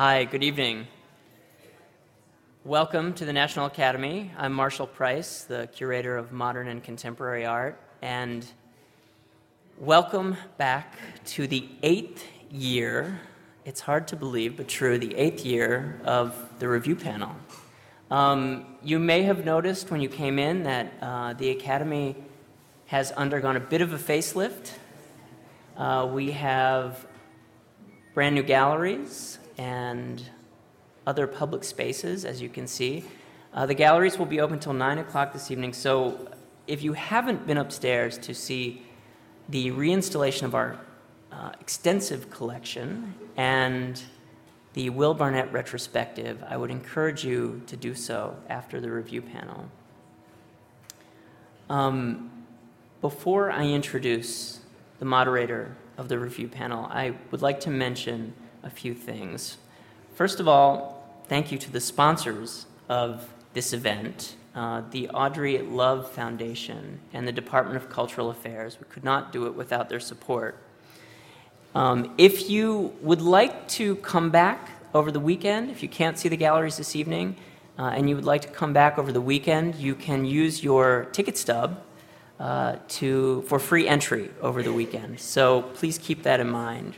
Hi, good evening. Welcome to the National Academy. I'm Marshall Price, the curator of modern and contemporary art, and welcome back to the eighth year. It's hard to believe, but true, the eighth year of the review panel. Um, you may have noticed when you came in that uh, the Academy has undergone a bit of a facelift. Uh, we have brand new galleries and other public spaces, as you can see. Uh, the galleries will be open until 9 o'clock this evening, so if you haven't been upstairs to see the reinstallation of our uh, extensive collection and the Will Barnet retrospective, I would encourage you to do so after the review panel. Um, before I introduce the moderator of the review panel, I would like to mention a few things. First of all, thank you to the sponsors of this event, uh, the Audrey Love Foundation and the Department of Cultural Affairs. We could not do it without their support. Um, if you would like to come back over the weekend, if you can't see the galleries this evening, uh, and you would like to come back over the weekend, you can use your ticket stub uh, to, for free entry over the weekend. So please keep that in mind.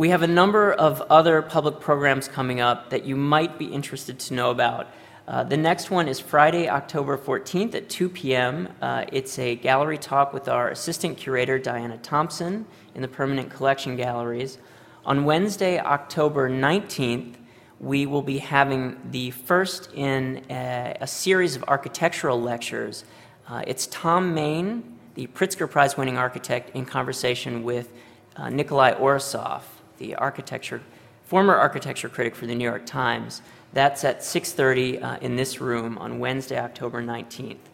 We have a number of other public programs coming up that you might be interested to know about. Uh, the next one is Friday, October 14th at 2 p.m. Uh, it's a gallery talk with our assistant curator, Diana Thompson, in the Permanent Collection Galleries. On Wednesday, October 19th, we will be having the first in a, a series of architectural lectures. Uh, it's Thom Mayne, the Pritzker Prize winning architect, in conversation with uh, Nicolai Ouroussoff, the architecture, former architecture critic for the New York Times. That's at 6:30 uh, in this room on Wednesday, October 19th.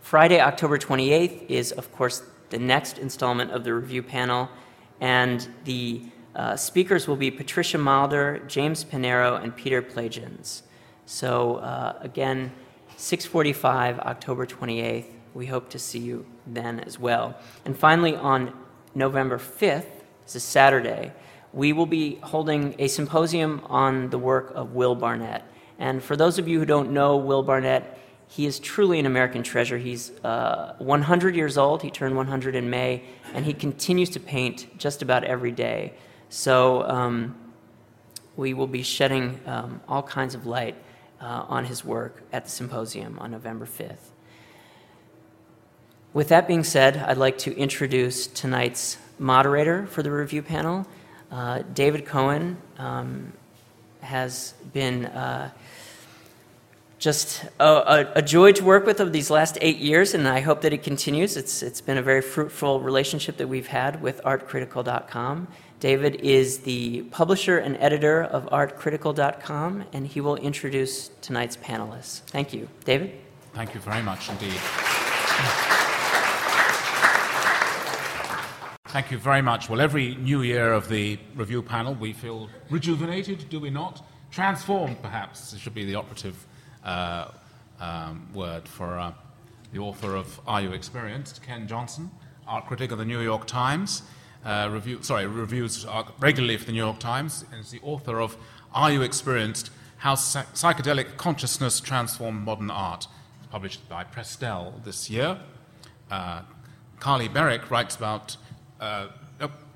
Friday, October 28th is, of course, the next installment of the review panel, and the uh, speakers will be Patricia Malder, James Panero, and Peter Plagens. So uh, again, 6:45, October 28th. We hope to see you then as well. And finally, on November 5th, it's a Saturday we will be holding a symposium on the work of Will Barnet. And for those of you who don't know Will Barnet, he is truly an American treasure. He's uh, 100 years old. He turned 100 in May, and he continues to paint just about every day. So um, we will be shedding um, all kinds of light uh, on his work at the symposium on November 5th. With that being said, I'd like to introduce tonight's moderator for the review panel. Uh, David Cohen um, has been uh, just a, a, a, joy to work with over these last eight years, and I hope that it continues. It's, it's been a very fruitful relationship that we've had with artcritical.com. David is the publisher and editor of artcritical.com, and he will introduce tonight's panelists. Thank you. David? Thank you very much indeed. Thank you very much. Well, every new year of the review panel, we feel rejuvenated, do we not? Transformed, perhaps, should be the operative uh, um, word for uh, the author of Are You Experienced? Ken Johnson, art critic of the New York Times. Uh, review, sorry, reviews regularly for the New York Times, and is the author of Are You Experienced? How Psychedelic Consciousness Transformed Modern Art, published by Prestel this year. Uh, Carly Berwick writes about uh,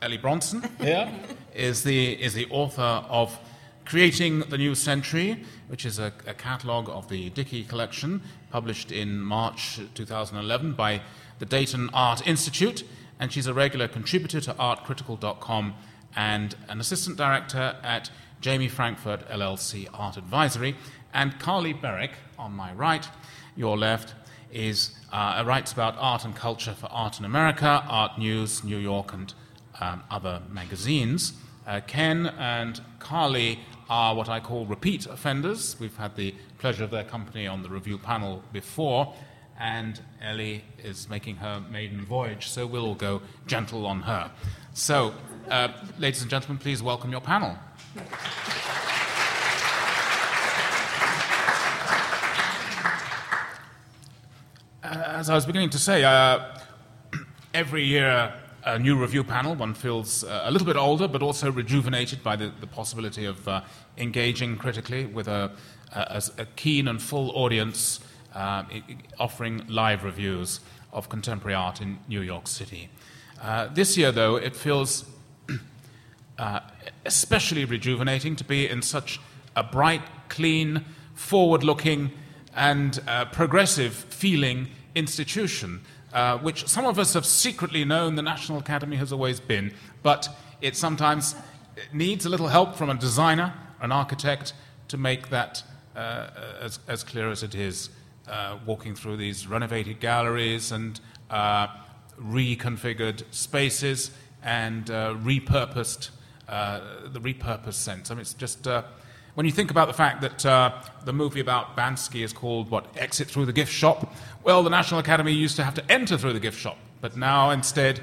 Ellie Bronson yeah. is, the, is the author of Creating the New Century, which is a, a catalogue of the Dicke collection, published in March 2011 by the Dayton Art Institute. And she's a regular contributor to artcritical.com and an assistant director at Jamie Frankfurt LLC Art Advisory. And Carly Berwick, on my right, your left, is uh, writes about art and culture for Art in America, Art News, New York, and um, other magazines. Uh, Ken and Carly are what I call repeat offenders. We've had the pleasure of their company on the review panel before, and Ellie is making her maiden voyage, so we'll all go gentle on her. So, uh, ladies and gentlemen, please welcome your panel. As I was beginning to say, uh, every year a new review panel. One feels uh, a little bit older, but also rejuvenated by the, the possibility of uh, engaging critically with a, a, a, keen and full audience, uh, offering live reviews of contemporary art in New York City. Uh, this year, though, it feels uh, especially rejuvenating to be in such a bright, clean, forward looking, and uh, progressive feeling institution, uh, which some of us have secretly known the National Academy has always been, but it sometimes needs a little help from a designer, an architect, to make that uh, as, as, clear as it is. Uh, walking through these renovated galleries and uh, reconfigured spaces and uh, repurposed, the repurposed sense. I mean, it's just when you think about the fact that uh, the movie about Banksy is called, what, Exit Through the Gift Shop, well, the National Academy used to have to enter through the gift shop, but now instead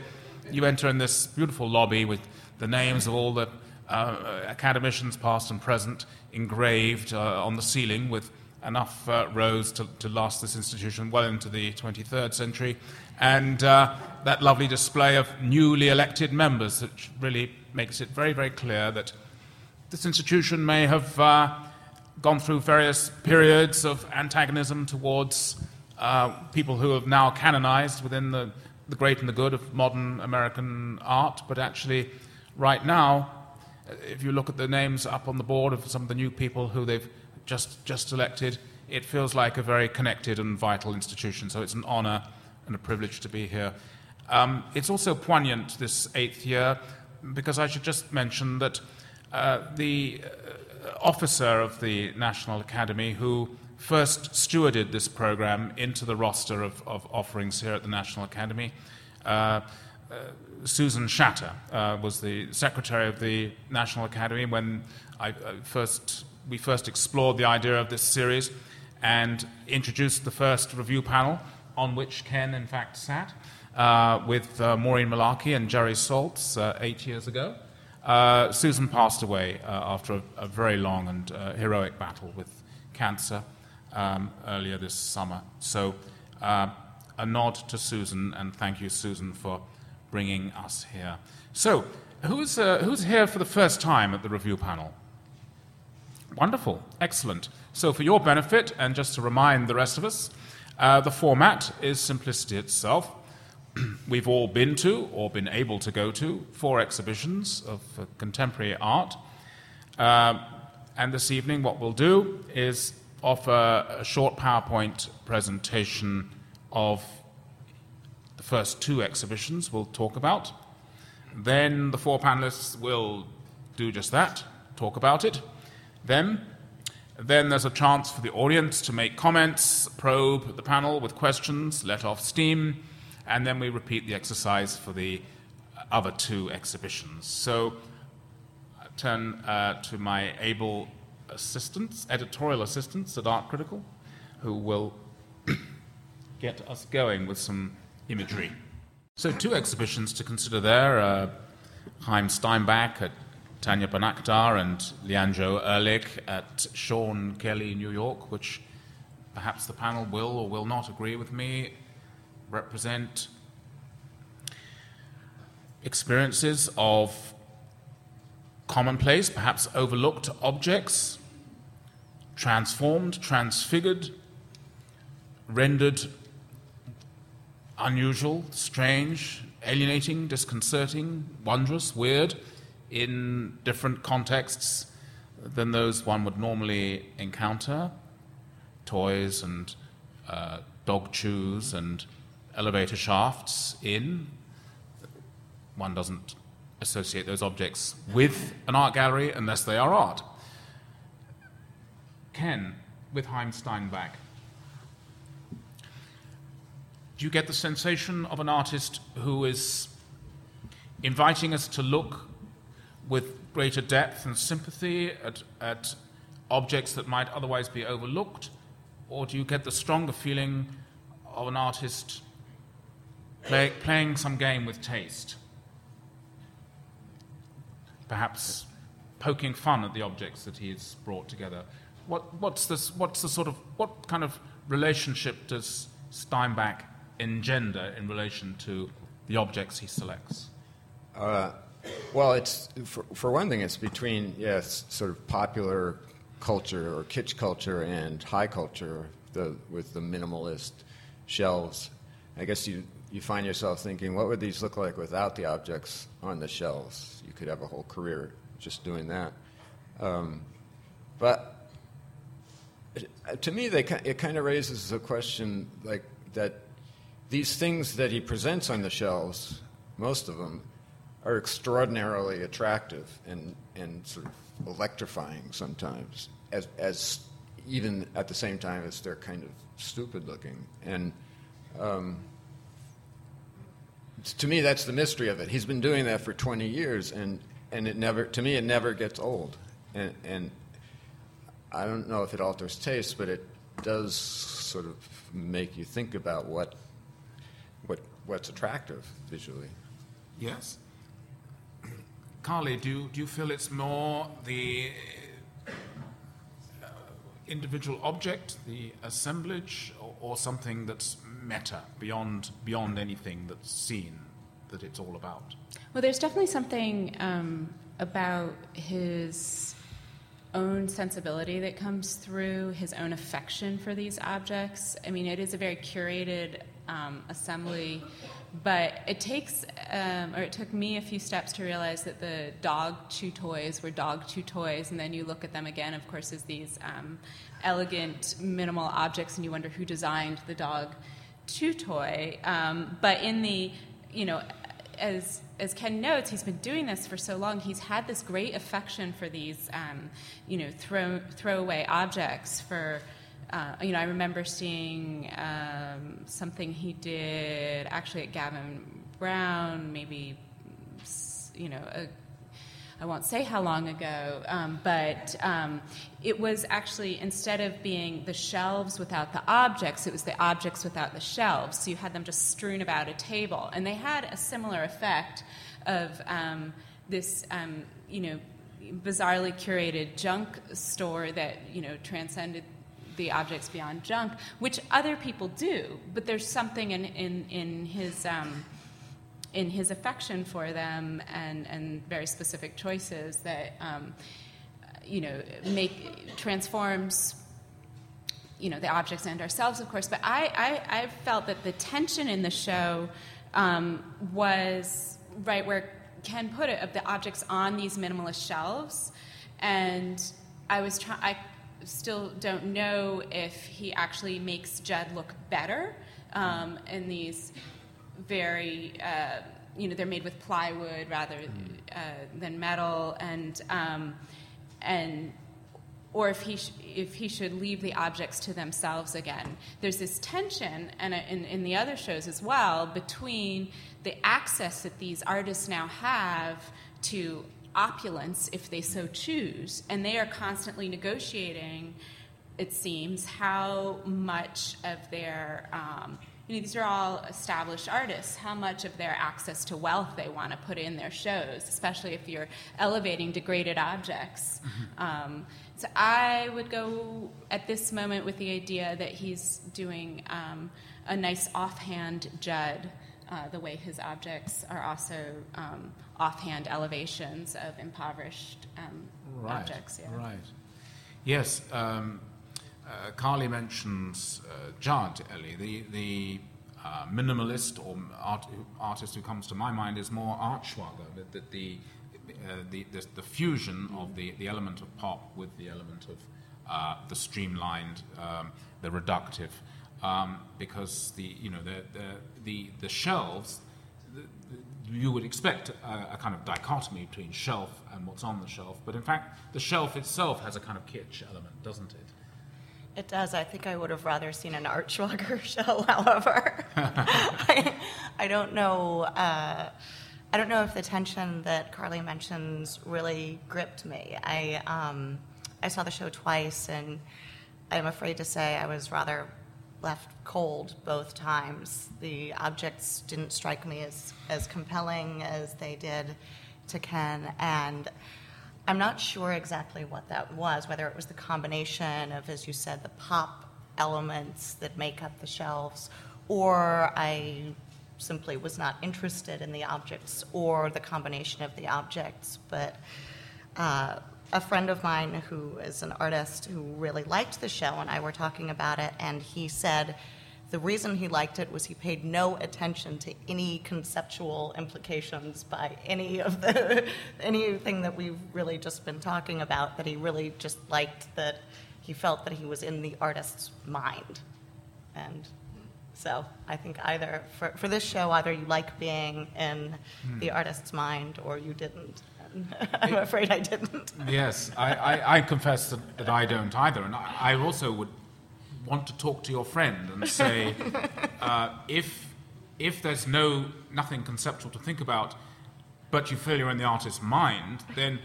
you enter in this beautiful lobby with the names of all the uh, academicians, past and present, engraved uh, on the ceiling with enough uh, rows to, to, last this institution well into the 23rd century, and uh, that lovely display of newly elected members that really makes it very, very clear that this institution may have uh, gone through various periods of antagonism towards uh, people who have now canonized within the, the great and the good of modern American art, but actually, right now, if you look at the names up on the board of some of the new people who they've just, just elected, it feels like a very connected and vital institution. So it's an honor and a privilege to be here. Um, it's also poignant this eighth year because I should just mention that uh, the uh, officer of the National Academy who first stewarded this program into the roster of, of offerings here at the National Academy. Uh, uh, Susan Shatter uh, was the secretary of the National Academy when I, first, we first explored the idea of this series and introduced the first review panel on which Ken, in fact, sat uh, with Maureen Mullarkey and Jerry Saltz eight years ago. Uh, Susan passed away uh, after a, a, very long and uh, heroic battle with cancer um, earlier this summer. So, uh, a nod to Susan, and thank you, Susan, for bringing us here. So, who's, uh, who's here for the first time at the review panel? Wonderful, excellent. So, for your benefit, and just to remind the rest of us, uh, the format is simplicity itself. we've all been to or been able to go to four exhibitions of uh, contemporary art. Uh, and this evening, what we'll do is offer a short PowerPoint presentation of the first two exhibitions we'll talk about. Then the four panelists will do just that, talk about it. Then, then there's a chance for the audience to make comments, probe the panel with questions, let off steam and then we repeat the exercise for the other two exhibitions. So I turn uh, to my able assistants, editorial assistants at Art Critical, who will get us going with some imagery. So two exhibitions to consider there, uh, Steinbach at Tanya Bonakdar and Leandro Erlich at Sean Kelly, New York, which perhaps the panel will or will not agree with me represent experiences of commonplace, perhaps overlooked objects, transformed, transfigured, rendered unusual, strange, alienating, disconcerting, wondrous, weird in different contexts than those one would normally encounter. Toys and uh, dog chews and elevator shafts in. One doesn't associate those objects with an art gallery unless they are art. Ken, with Haim Steinbach, do you get the sensation of an artist who is inviting us to look with greater depth and sympathy at, at objects that might otherwise be overlooked? Or do you get the stronger feeling of an artist play, playing some game with taste, perhaps poking fun at the objects that he's brought together. What, what's, this, what's the sort of, what kind of relationship does Steinbach engender in relation to the objects he selects? Uh, well, it's for, for one thing, it's between yes, sort of popular culture or kitsch culture and high culture, the, with the minimalist shelves. I guess you you find yourself thinking, what would these look like without the objects on the shelves? You could have a whole career just doing that. Um, but to me, they, it kind of raises a question like that these things that he presents on the shelves, most of them, are extraordinarily attractive and, and sort of electrifying sometimes, as, as even at the same time as they're kind of stupid looking. And um, to me, that's the mystery of it. He's been doing that for 20 years, and, and it never, to me, it never gets old. And, and I don't know if it alters taste, but it does sort of make you think about what, what, what's attractive visually. Yes. Carly, do, do you feel it's more the uh, individual object, the assemblage, or, or, something that's meta, beyond, beyond anything that's seen, that it's all about? Well, there's definitely something um, about his own sensibility that comes through, his own affection for these objects. I mean, it is a very curated um, assembly, but it takes, um, or it took me a few steps to realize that the dog chew toys were dog chew toys, and then you look at them again, of course, as these um, elegant, minimal objects, and you wonder who designed the dog chew toy. Um, but in the, you know, as as Ken notes, he's been doing this for so long. He's had this great affection for these, um, you know, throw throwaway objects. For, uh, you know, I remember seeing um, something he did actually at Gavin Brown, maybe, you know, a I won't say how long ago, um, but um, it was actually instead of being the shelves without the objects, it was the objects without the shelves. So you had them just strewn about a table, and they had a similar effect of um, this, um, you know, bizarrely curated junk store that you know transcended the objects beyond junk, which other people do. But there's something in in in his um, in his affection for them and, and very specific choices that um, you know make transforms you know the objects and ourselves of course. But I, I, I felt that the tension in the show um, was right where ken put it of the objects on these minimalist shelves. And i was trying i still don't know if he actually makes Judd look better um, in these very, uh, you know, they're made with plywood rather mm-hmm. uh, than metal, and um, and or if he sh- if he should leave the objects to themselves again. There's this tension, and in, in the other shows as well, between the access that these artists now have to opulence, if they so choose, and they are constantly negotiating. It seems how much of their um, you know, these are all established artists, how much of their access to wealth they want to put in their shows, especially if you're elevating degraded objects. Mm-hmm. Um, so I would go at this moment with the idea that he's doing um, a nice offhand Judd. Uh, the way his objects are also um, offhand elevations of impoverished um, right, objects. Yeah. Right. Yes. Um, uh, Carly mentions uh, Ellie, the, the uh, minimalist or art, artist who comes to my mind is more Artschwager, the, the, uh, the, the, the, fusion of the, the element of pop with the element of uh, the streamlined, um, the reductive, um, because the, you know, the, the, the, the shelves, the, you would expect a, a, kind of dichotomy between shelf and what's on the shelf, but in fact, the shelf itself has a kind of kitsch element, doesn't it? It does. I think I would have rather seen an Artschwager show, however. I, I, don't know. Uh, I don't know if the tension that Carly mentions really gripped me. I, um, I saw the show twice, and I'm afraid to say I was rather left cold both times. The objects didn't strike me as, as compelling as they did to Ken, and I'm not sure exactly what that was, whether it was the combination of, as you said, the pop elements that make up the shelves, or I simply was not interested in the objects or the combination of the objects. But uh, a friend of mine who is an artist who really liked the show and I were talking about it, and he said the reason he liked it was he paid no attention to any conceptual implications by any of the anything that we've really just been talking about. That he really just liked that he felt that he was in the artist's mind, and so I think either for, for this show, either you like being in the hmm. artist's mind or you didn't. I'm afraid I didn't. Yes, I, I, I confess that, that I don't either. And I, I also would want to talk to your friend and say, uh, if, if there's no, nothing conceptual to think about, but you feel you're in the artist's mind, then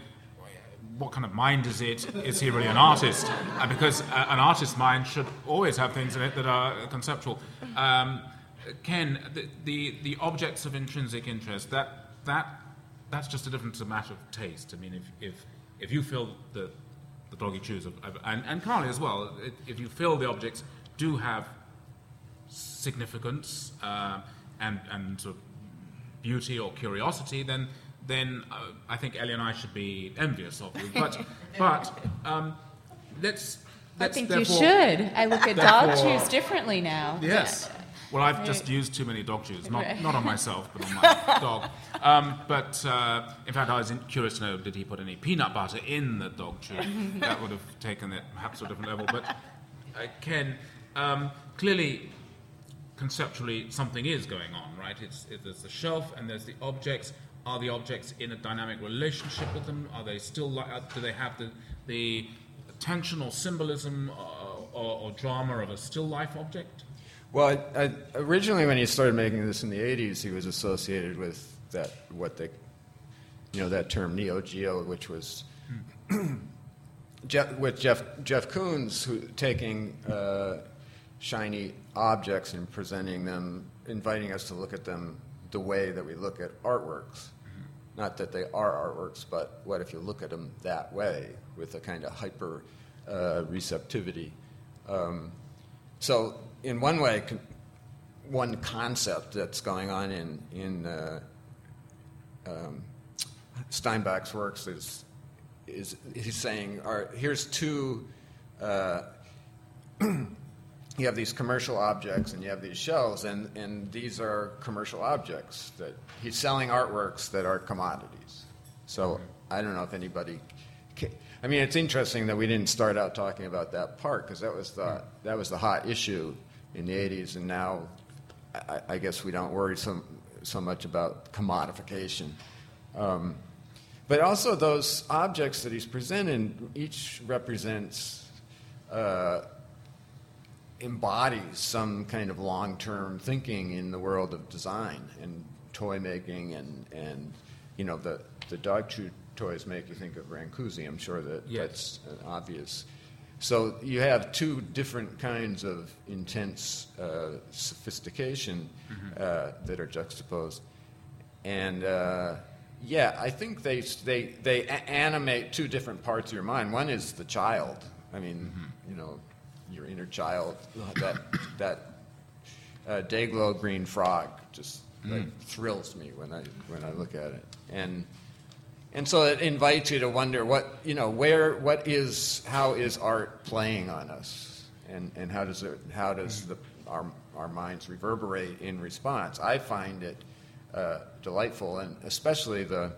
what kind of mind is it? Is he really an artist? Uh, because uh, an artist's mind should always have things in it that are conceptual. Um, Ken, the, the, the objects of intrinsic interest, that, that, that's just a different matter of taste. I mean, if, if, if you feel that the dog you choose, and, and Carly as well, if you feel the objects do have significance uh, and, and sort of beauty or curiosity, then then uh, I think Ellie and I should be envious of you. But, but um, let's, I let's think you should. I look at dog therefore- chews differently now. Yes. Well, I've just used too many dog chews, not, not on myself, but on my dog. Um, but uh, in fact, I was in- curious to know did he put any peanut butter in the dog chew? that would have taken it perhaps to a different level. But uh, Ken, um, clearly, conceptually, something is going on, right? It's, it, there's the shelf and there's the objects. Are the objects in a dynamic relationship with them? Are they still like? uh, Do they have the the tension or symbolism or, or, or drama of a still life object? Well, I, I, originally when he started making this in the '80s, he was associated with that what they, you know, that term Neo Geo, which was Jeff, with Jeff Jeff Koons, who taking uh, shiny objects and presenting them, inviting us to look at them the way that we look at artworks. Not that they are artworks, but what if you look at them that way with a kind of hyper uh, receptivity? Um, so, in one way, one concept that's going on in in uh, um, Steinbach's works is is he's saying, here's two. Uh, you have these commercial objects and you have these shells, and, and these are commercial objects that he's selling artworks that are commodities. So I don't know if anybody. I mean, it's interesting that we didn't start out talking about that part because that was the that was the hot issue in the '80s, and now I, I guess we don't worry so so much about commodification. Um, but also those objects that he's presenting, each represents uh, embodies some kind of long-term thinking in the world of design and toy making and, and you know the, the dog chew toys make you think of Brancusi. I'm sure that Yes. that's uh, obvious. So you have two different kinds of intense uh, sophistication uh, that are juxtaposed, and uh, yeah, I think they they they a- animate two different parts of your mind. One is the child. I mean, you know, your inner child. That that uh, Day-Glo green frog just like thrills me when I when I look at it, and and so it invites you to wonder what you know where what is how is art playing on us, and and how does it how does the our our minds reverberate in response? I find it uh, delightful, and especially the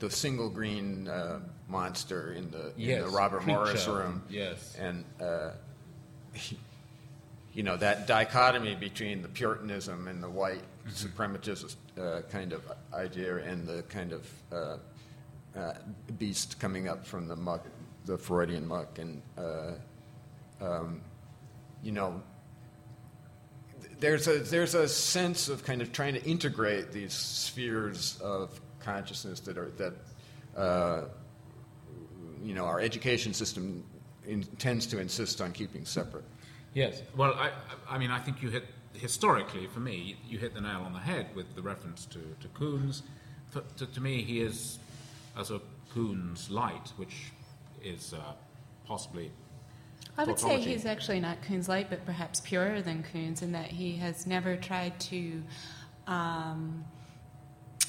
the single green uh, monster in the in the Robert Morris room, yes. and. Uh, you know that dichotomy between the Puritanism and the white suprematist uh, kind of idea and the kind of uh, uh, beast coming up from the muck, the Freudian muck, and uh, um, you know there's a there's a sense of kind of trying to integrate these spheres of consciousness that are that uh, you know our education system in, tends to insist on keeping separate. Yes. Well, I, I mean, I think you hit historically for me, you hit the nail on the head with the reference to to Koons. To, to, to me, he is as a Koons light, which is uh, possibly. I would say he's actually not Koons light, but perhaps purer than Koons in that he has never tried to Um,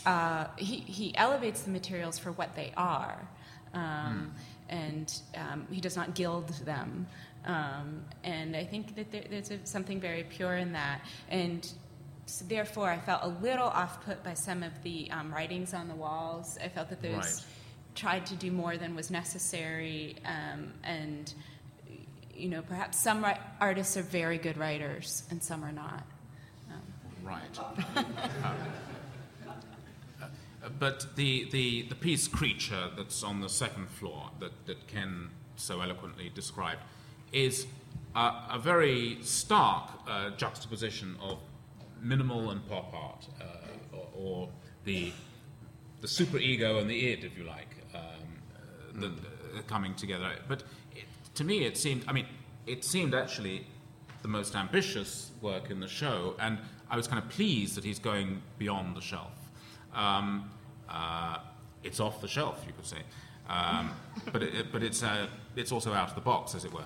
uh, he, he elevates the materials for what they are, um, and um, he does not gild them. Um, and I think that there, there's a, something very pure in that. And so therefore, I felt a little off put by some of the um, writings on the walls. I felt that those Right. tried to do more than was necessary, um, and you know, perhaps some ri- artists are very good writers and some are not. Um, Right. Uh, but the, the, the piece creature that's on the second floor that, that Ken so eloquently described is a, a very stark uh, juxtaposition of minimal and pop art, uh, or, or the, the superego and the id, if you like, um, uh, the, uh, coming together. But it, to me, it seemed, I mean, it seemed actually the most ambitious work in the show, and I was kind of pleased that he's going beyond the shelf. Um, uh, it's off the shelf, you could say, um, but it, but it's uh, it's also out of the box, as it were.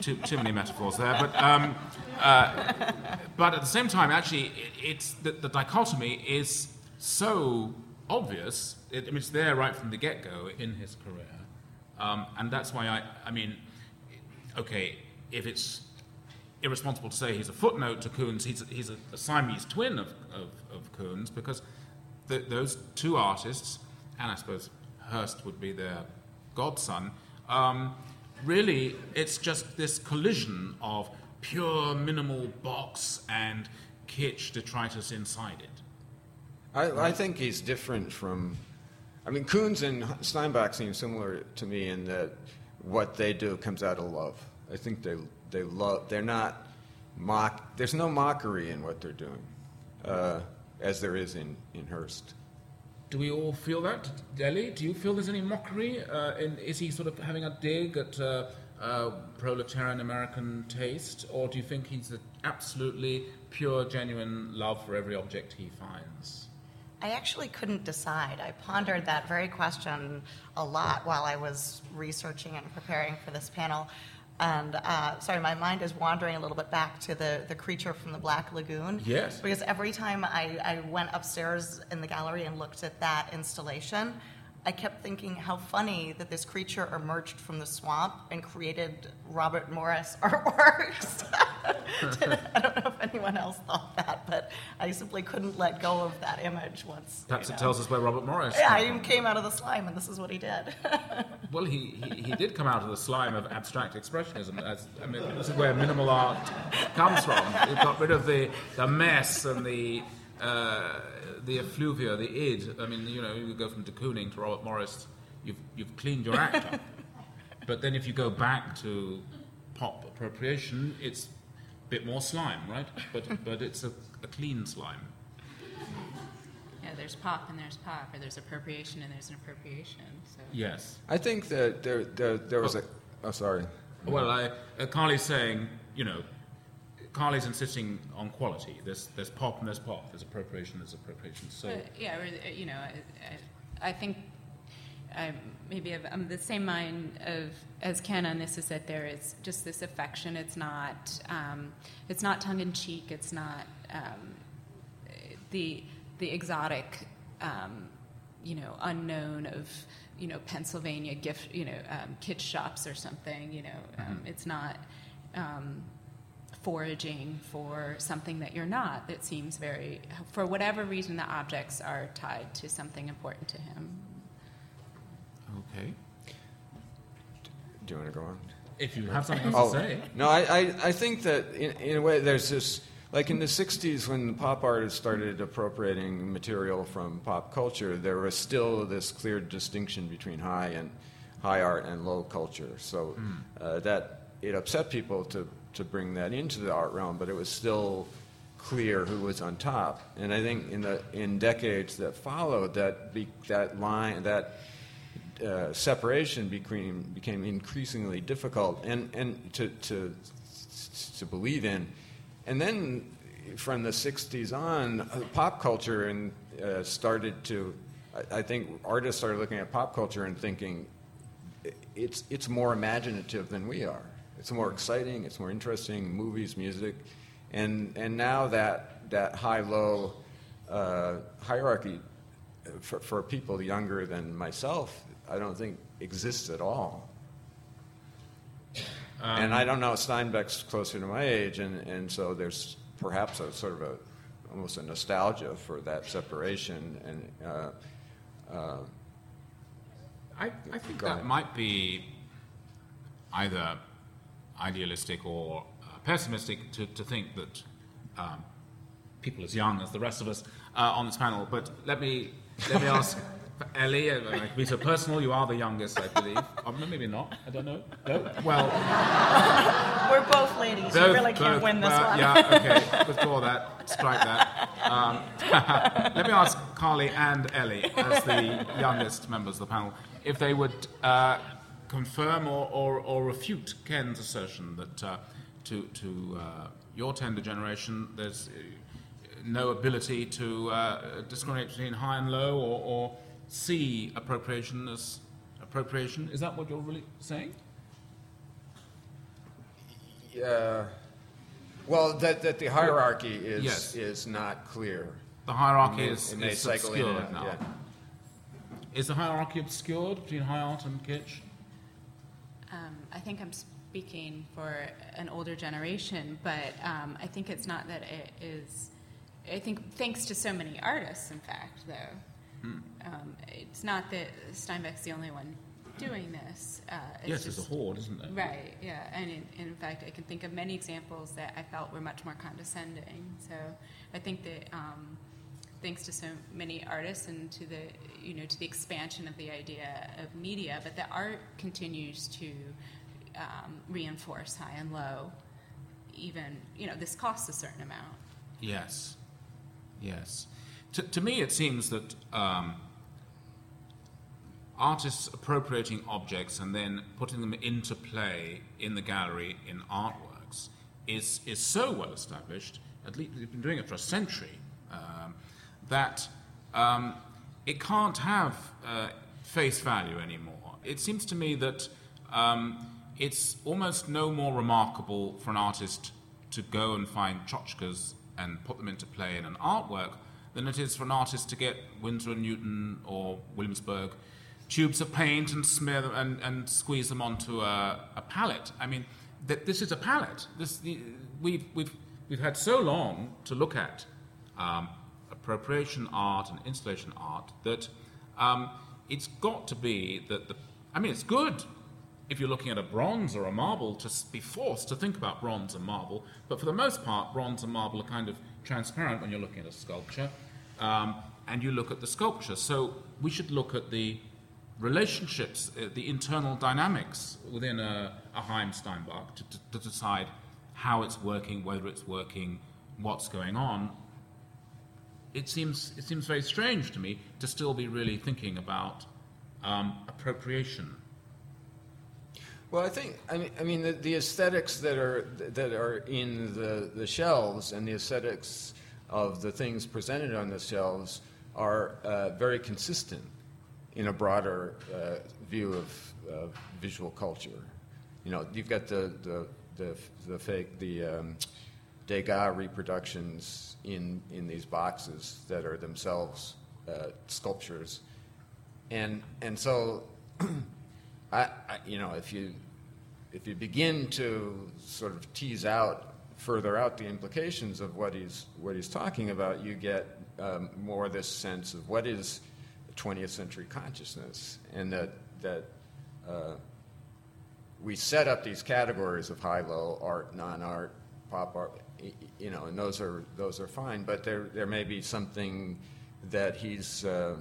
Too, too many metaphors there, but um, uh, but at the same time, actually, it, it's the, the dichotomy is so obvious. It, I mean, it's there right from the get-go in his career, um, and that's why I, I mean, okay, if it's irresponsible to say he's a footnote to Koons, He's a, he's a, a Siamese twin of, of, of Koons because th those two artists, and I suppose Hirst would be their godson, um, really it's just this collision of pure minimal box and kitsch detritus inside it. I, I think he's different from. I mean, Koons and Steinbach seem similar to me in that what they do comes out of love. I think they they love. They're not mock. There's no mockery in what they're doing, uh, as there is in in Hirst. Do we all feel that, Delhi? Do you feel there's any mockery? Uh, in, is he sort of having a dig at uh, uh, proletarian American taste, or do you think he's absolutely pure, genuine love for every object he finds? I actually couldn't decide. I pondered that very question a lot while I was researching and preparing for this panel. And uh, sorry, my mind is wandering a little bit back to the, the creature from the Black Lagoon. Yes. Because every time I, I went upstairs in the gallery and looked at that installation, I kept thinking how funny that this creature emerged from the swamp and created Robert Morris artworks. I don't know if anyone else thought that, but I simply couldn't let go of that image once. Perhaps you it tells us where Robert Morris. Yeah, came he came out of the slime, and this is what he did. Well, he, he, he did come out of the slime of abstract expressionism. As, I mean, this is where minimal art comes from. It got rid of the, the mess and the, uh, the effluvia, the id. I mean, you know, you go from de Kooning to Robert Morris, you've, you've cleaned your act up. But then if you go back to pop appropriation, it's a bit more slime, right? But, but it's a, a clean slime. yeah, there's pop and there's pop, or there's appropriation and there's an appropriation. So Yes. I think that there there, there was a. Oh, sorry. Well, I, uh, Carly's saying, you know, Carly's insisting on quality. There's, there's pop and there's pop. There's appropriation, there's appropriation. So, But, yeah, uh, you know, I, I, I think I maybe I'm the same mind of as Ken on this is that there is just this affection. It's not um, it's not tongue in cheek. It's not um, the the exotic, um, you know, unknown of you know Pennsylvania gift you know um, kitsch shops or something. You know, um, it's not. Foraging for something that you're not that seems very for whatever reason the objects are tied to something important to him okay. Do you want to go on? If you have something else Oh, to say. no, I, I, I think that in, in a way there's this, like in the 60s when the pop artists started appropriating material from pop culture, there was still this clear distinction between high and high art and low culture. So uh, that it upset people to, to bring that into the art realm, but it was still clear who was on top. And I think in the in decades that followed, that be, that line that uh, separation became became increasingly difficult and and to to to believe in, and then from the '60s on, uh, pop culture and uh, started to. I, I think artists started looking at pop culture and thinking it's it's more imaginative than we are. It's more exciting. It's more interesting. Movies, music, and and now that that high low uh, hierarchy for, for people younger than myself, I don't think exists at all. and I don't know, Steinbach's closer to my age, and, and so there's perhaps a sort of a almost a nostalgia for that separation. And uh, uh, I, I think that ahead. might be either idealistic or uh, pessimistic to, to think that um, people as young as the rest of us uh, on this panel. But let me let me ask Ellie. Uh, like, be so personal. You are the youngest, I believe. Or maybe not. I don't know. No? Well, We're both ladies. you both- really can't both- win this well, one. Yeah. Okay. Withdraw that. Strike that. Um, let me ask Carly and Ellie, as the youngest members of the panel, if they would uh, confirm or, or, or refute Ken's assertion that uh, to, to uh, your tender generation, there's uh, no ability to uh, discriminate between high and low or, or see appropriation as appropriation. Is that what you're really saying? yeah, well, that, that the hierarchy is, Yes. is not clear. The hierarchy is, is cycle in and obscured now. yeah. Is the hierarchy obscured between high art and kitsch? Um, I think I'm speaking for an older generation, but um, I think it's not that it is. I think thanks to so many artists, in fact, though, um, it's not that Steinbach's the only one doing this. Uh, it's yes, just, there's a horde, isn't there? Right, yeah. And in, in fact, I can think of many examples that I felt were much more condescending. So I think that um, thanks to so many artists and to the, you know, to the expansion of the idea of media, but the art continues to um, reinforce high and low. Even, you know, this costs a certain amount. Yes, yes. To, to me, it seems that um, artists appropriating objects and then putting them into play in the gallery in artworks is, is so well established, at least they've been doing it for a century, um, that um, it can't have uh, face value anymore. It seems to me that um, it's almost no more remarkable for an artist to go and find tchotchkes and put them into play in an artwork than it is for an artist to get Winsor and Newton or Williamsburg tubes of paint and smear them and, and squeeze them onto a, a palette. I mean, th- this is a palette. This, the, we've, we've, we've had so long to look at um, appropriation art and installation art that um, it's got to be that the. I mean, it's good if you're looking at a bronze or a marble to be forced to think about bronze and marble, but for the most part, bronze and marble are kind of transparent when you're looking at a sculpture, um, and you look at the sculpture. So we should look at the relationships, uh, the internal dynamics within a, a Haim Steinbach to, to, to decide how it's working, whether it's working, what's going on. It seems, it seems very strange to me to still be really thinking about um, appropriation. Well, I think I mean I mean the, the aesthetics that are that are in the, the shelves and the aesthetics of the things presented on the shelves are uh, very consistent in a broader uh, view of uh, visual culture. You know, you've got the the the, the fake the um, Degas reproductions in in these boxes that are themselves uh, sculptures, and and so I, I, you know, if you if you begin to sort of tease out further out the implications of what he's what he's talking about, you get um, more this sense of what is 20th century consciousness, and that that uh, we set up these categories of high-low art, non-art, pop art, you know, and those are those are fine. But there there may be something that he's uh,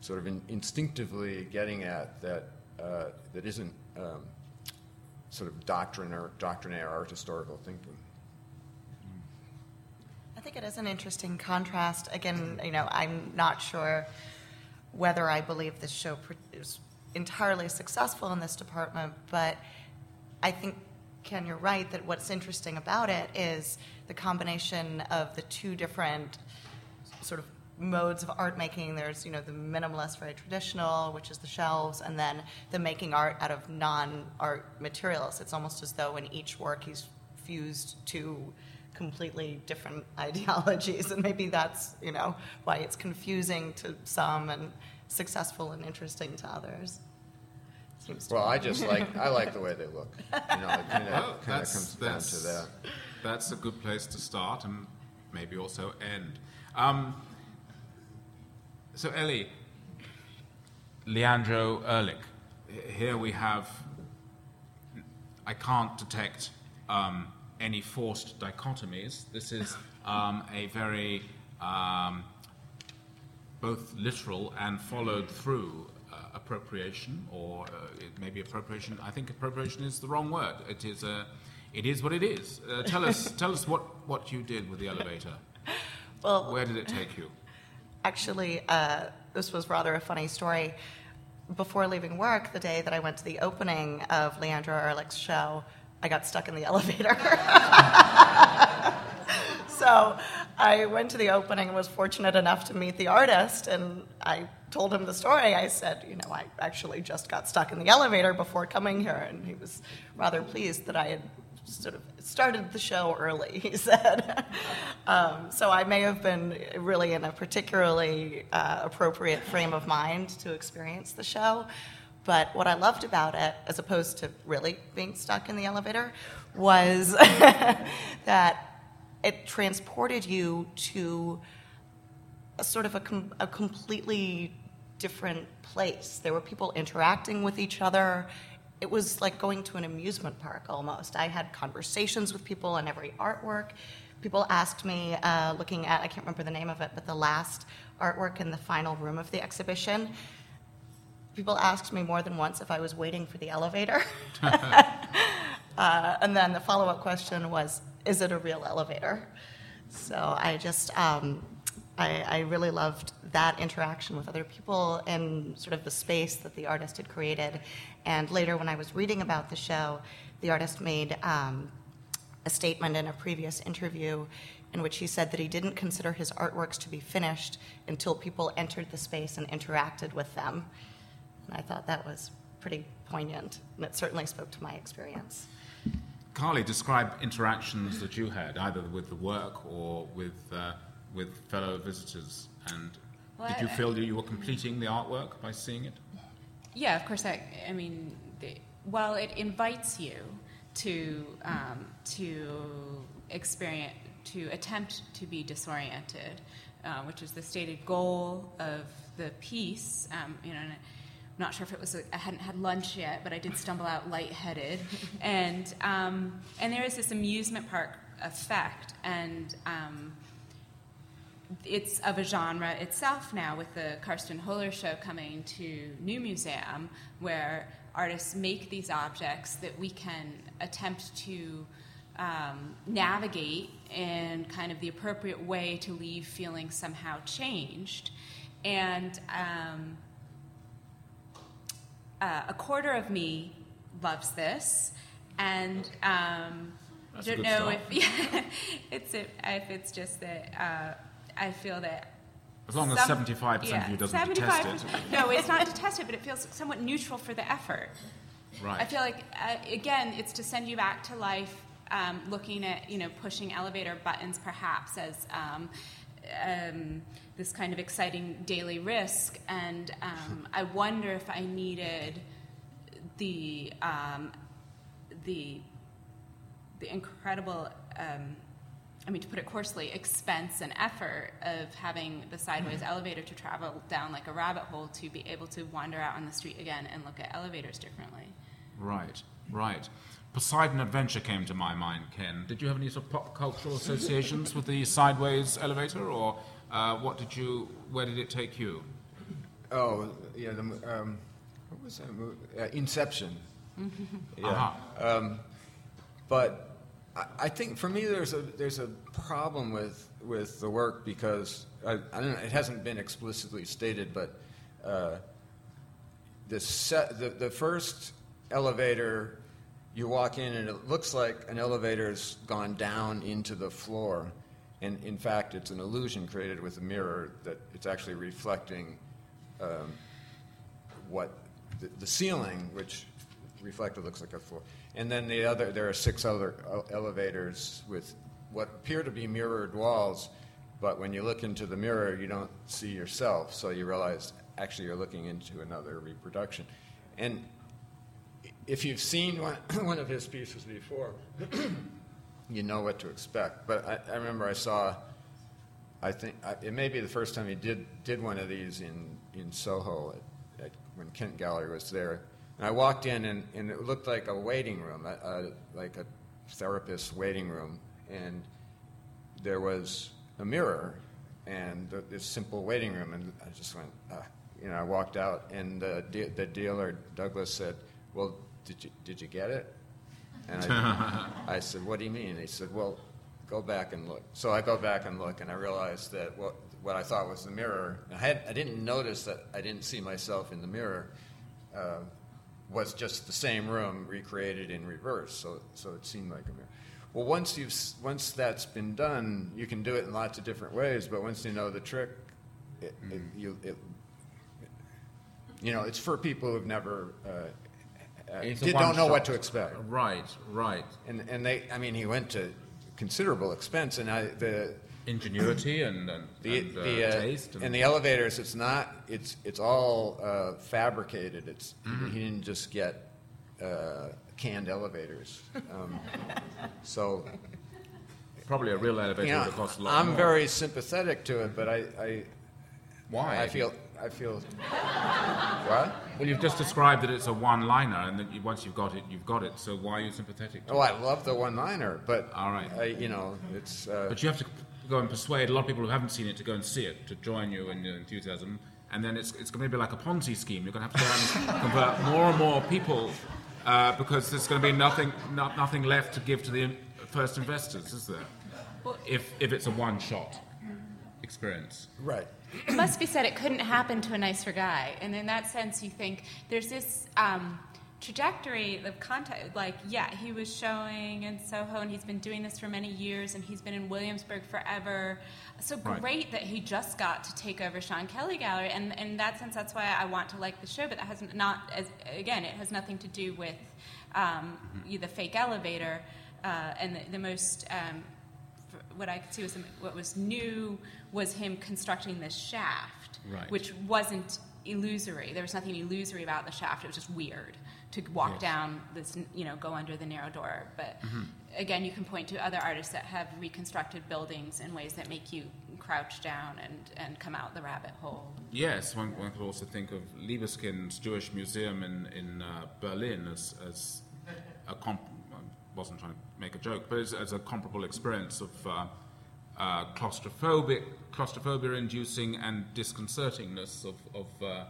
sort of in, instinctively getting at that uh, that isn't um, sort of doctrine or doctrinaire art historical thinking. I think it is an interesting contrast. Again, you know, I'm not sure whether I believe this show is entirely successful in this department, but I think, Ken, you're right that what's interesting about it is the combination of the two different sort of modes of art making. There's, you know, the minimalist, very traditional, which is the shelves, and then the making art out of non-art materials. It's almost as though in each work he's fused two completely different ideologies, and maybe that's you know why it's confusing to some and successful and interesting to others. Seems to Well, me. I just like I like the way they look. You know, it kind Well, of that's, comes down to that. that's a good place to start and maybe also end. Um, so, Ellie, Leandro Erlich, here we have, I can't detect um, any forced dichotomies. This is um, a very um, both literal and followed through appropriation, or uh, it may be appropriation. I think appropriation is the wrong word. It is a, it is what it is. Uh, tell us, tell us what, what you did with the elevator. Well, Where did it take you? Actually, uh, this was rather a funny story. Before leaving work, the day that I went to the opening of Leandro Erlich's show, I got stuck in the elevator. so I went to the opening and was fortunate enough to meet the artist, and I told him the story. I said, you know, I actually just got stuck in the elevator before coming here, and he was rather pleased that I had sort of started the show early, he said. um, so I may have been really in a particularly uh, appropriate frame of mind to experience the show. But what I loved about it, as opposed to really being stuck in the elevator, was that it transported you to a sort of a, com- a completely different place. There were people interacting with each other. It was like going to an amusement park almost. I had conversations with people on every artwork. People asked me, uh, looking at, I can't remember the name of it, but the last artwork in the final room of the exhibition. People asked me more than once if I was waiting for the elevator. Uh, and then the follow-up question was, "Is it a real elevator?" So I just, um, I, I really loved that interaction with other people and sort of the space that the artist had created. And later, when I was reading about the show, the artist made um, a statement in a previous interview in which he said that he didn't consider his artworks to be finished until people entered the space and interacted with them. And I thought that was pretty poignant, and it certainly spoke to my experience. Carly, describe interactions that you had, either with the work or with, uh, with fellow visitors. And Well, did you I- feel that you were completing the artwork by seeing it? Yeah, of course. I, I mean, the, while it invites you to um, to experience, to attempt to be disoriented, uh, which is the stated goal of the piece. Um, you know, and I'm not sure if it was. I hadn't had lunch yet, but I did stumble out lightheaded, and um, and there is this amusement park effect, and. Um, it's of a genre itself now with the Carsten Höller show coming to New Museum, where artists make these objects that we can attempt to um, navigate in kind of the appropriate way to leave feeling somehow changed. And um, uh, a quarter of me loves this, and um, I don't know if yeah, it's a, if it's just that uh, I feel that. As long as some- 75% of you doesn't detest it. 75% No, it's not detest it, but it feels somewhat neutral for the effort. Right. I feel like uh, again, it's to send you back to life, um, looking at you know pushing elevator buttons, perhaps as um, um, this kind of exciting daily risk. And um, I wonder if I needed the um, the the incredible. I mean, to put it coarsely, expense and effort of having the sideways elevator to travel down like a rabbit hole to be able to wander out on the street again and look at elevators differently. Right, right. Poseidon Adventure came to my mind, Ken. Did you have any sort of pop cultural associations with the sideways elevator, or uh, what did you? Where did it take you? Oh, yeah. The, um, what was that movie? Uh, Inception. yeah. Aha. Um, but I, think for me, there's a there's a problem with with the work because I, I don't know. It hasn't been explicitly stated, but uh, the set the, the first elevator. You walk in and it looks like an elevator's gone down into the floor, and in fact, it's an illusion created with a mirror that it's actually reflecting um, what the, the ceiling, which reflected looks like a floor. And then the other, there are six other elevators with what appear to be mirrored walls, but when you look into the mirror, you don't see yourself, so you realize actually you're looking into another reproduction. And if you've seen one, one of his pieces before, you know what to expect. But I, I remember I saw, I think I, it may be the first time he did did one of these in in Soho at, at, when Kent Gallery was there. And I walked in, and, and it looked like a waiting room, a, a, like a therapist's waiting room, and there was a mirror and the, this simple waiting room, and I just went, uh, you know, I walked out, and the, de- the dealer Douglas said, "Well, did you did you get it?" And I, I said, "What do you mean?" he said, "Well, go back and look." So I go back and look, and I realized that what what I thought was the mirror, I had I didn't notice that I didn't see myself in the mirror. Uh, was just the same room recreated in reverse, so so it seemed like a mirror. Well, once you've once that's been done, you can do it in lots of different ways. But once you know the trick, it, it, you it, you know it's for people who've never uh, uh, did, don't know what to expect. Right, right. And and they, I mean, he went to considerable expense, and I the Ingenuity and, and, the, and, uh, the, uh, taste. and the elevators, it's not, it's, it's all uh, fabricated. It's, Mm-hmm. he didn't just get uh, canned elevators. Um, so, probably a real elevator you know, would have cost a lot I'm more. very sympathetic to it, but I, I, Why? I feel, I feel, what? Well, you've just described that it's a one-liner, and that you, once you've got it, you've got it. So why are you sympathetic? To Oh, I love the one-liner, but All right. I, you know, it's. Uh, But you have to go and persuade a lot of people who haven't seen it to go and see it, to join you in your enthusiasm. And then it's, it's going to be like a Ponzi scheme. You're going to have to go and convert more and more people uh, because there's going to be nothing, not, nothing left to give to the first investors, is there? If, if it's a one-shot experience. right. it must be said it couldn't happen to a nicer guy and in that sense you think there's this um, trajectory of content like yeah he was showing in soho and he's been doing this for many years and he's been in williamsburg forever so Right. great that he just got to take over sean kelly gallery and in that sense that's why i want to like the show but that has not as again it has nothing to do with um, the fake elevator uh, and the, the most um, what I could see was some, what was new was him constructing this shaft, Right. which wasn't illusory. There was nothing illusory about the shaft. It was just weird to walk Yes. down this, you know, go under the narrow door. But Mm-hmm. again, you can point to other artists that have reconstructed buildings in ways that make you crouch down and, and come out the rabbit hole. Yes, one, one could also think of Libeskind's Jewish Museum in, in uh, Berlin as, as a comp- I wasn't trying to make a joke, but as, as a comparable experience of uh, uh, claustrophobic, claustrophobia-inducing and disconcertingness of, of, uh,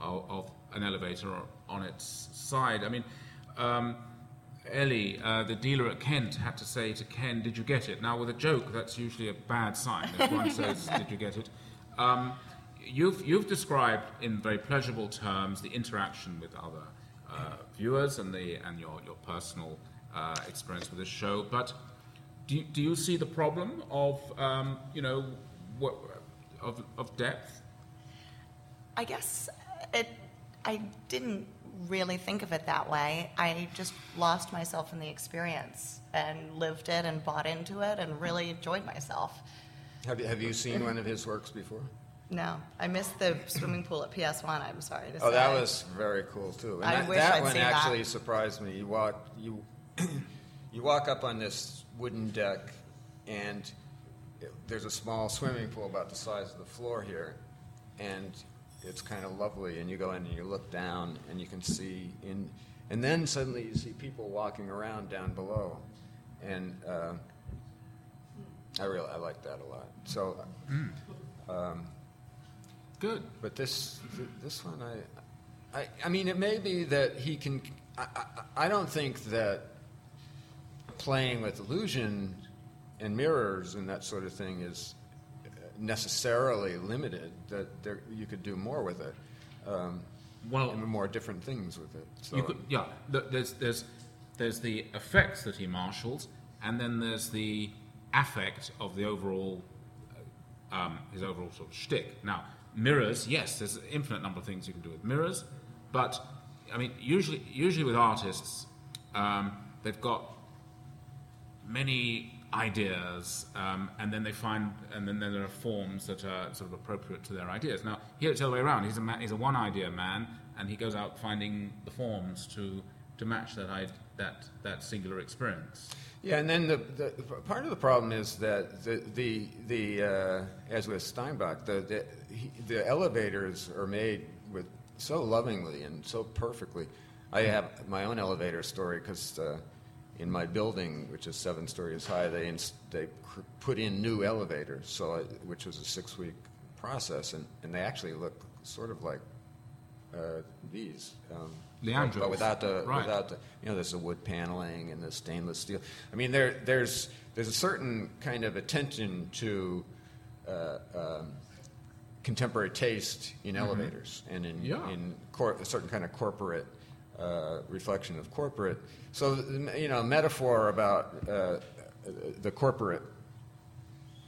of, of an elevator on its side. I mean, um, Ellie, uh, the dealer at Kent, had to say to Ken, "Did you get it?" Now, with a joke, that's usually a bad sign. If one says, "Did you get it?" Um, you've you've described in very pleasurable terms the interaction with other uh, viewers and the and your your personal uh, experience with the show, but. Do you, do you see the problem of um, you know what, of, of depth? I guess it. I didn't really think of it that way. I just lost myself in the experience and lived it and bought into it and really enjoyed myself. Have you, have you seen one of his works before? No, I missed the swimming pool at PS One. I'm sorry to say. Oh, that was very cool too. And I that, wish that I'd one seen that. actually surprised me. You walk you you walk up on this wooden deck, and it, there's a small swimming pool about the size of the floor here, and it's kind of lovely. And you go in and you look down, and you can see in, and then suddenly you see people walking around down below, and uh, I really I like that a lot. So. Um, Good. but this this one, I, I, I mean, it may be that he can. I, I, I don't think that playing with illusion and mirrors and that sort of thing is necessarily limited. That there, you could do more with it, um, Well, more different things with it. So, You could, yeah. There's there's there's the effects that he marshals, and then there's the affect of the overall uh, um, his overall sort of shtick. Now, mirrors, yes, there's an infinite number of things you can do with mirrors, but I mean, usually usually with artists, um, they've got many ideas, um, and then they find, and then there are forms that are sort of appropriate to their ideas. Now, here it's the other way around. He's a, man, he's a one idea man, and he goes out finding the forms to, to match that, I- that, that singular experience. Yeah, and then the, the part of the problem is that the the, the uh, as with Steinbach, the the, he, the elevators are made with so lovingly and so perfectly. I have my own elevator story because uh, in my building, which is seven stories high, they ins- they cr- put in new elevators, so I, which was a six week process, and, and they actually look sort of like uh, these. Um, Leandros. but without the Right. without the, you know there's the wood paneling and the stainless steel. I mean there there's there's a certain kind of attention to uh, um, contemporary taste in elevators and in Yeah. in cor- a certain kind of corporate uh, reflection of corporate. So you know metaphor about uh, the corporate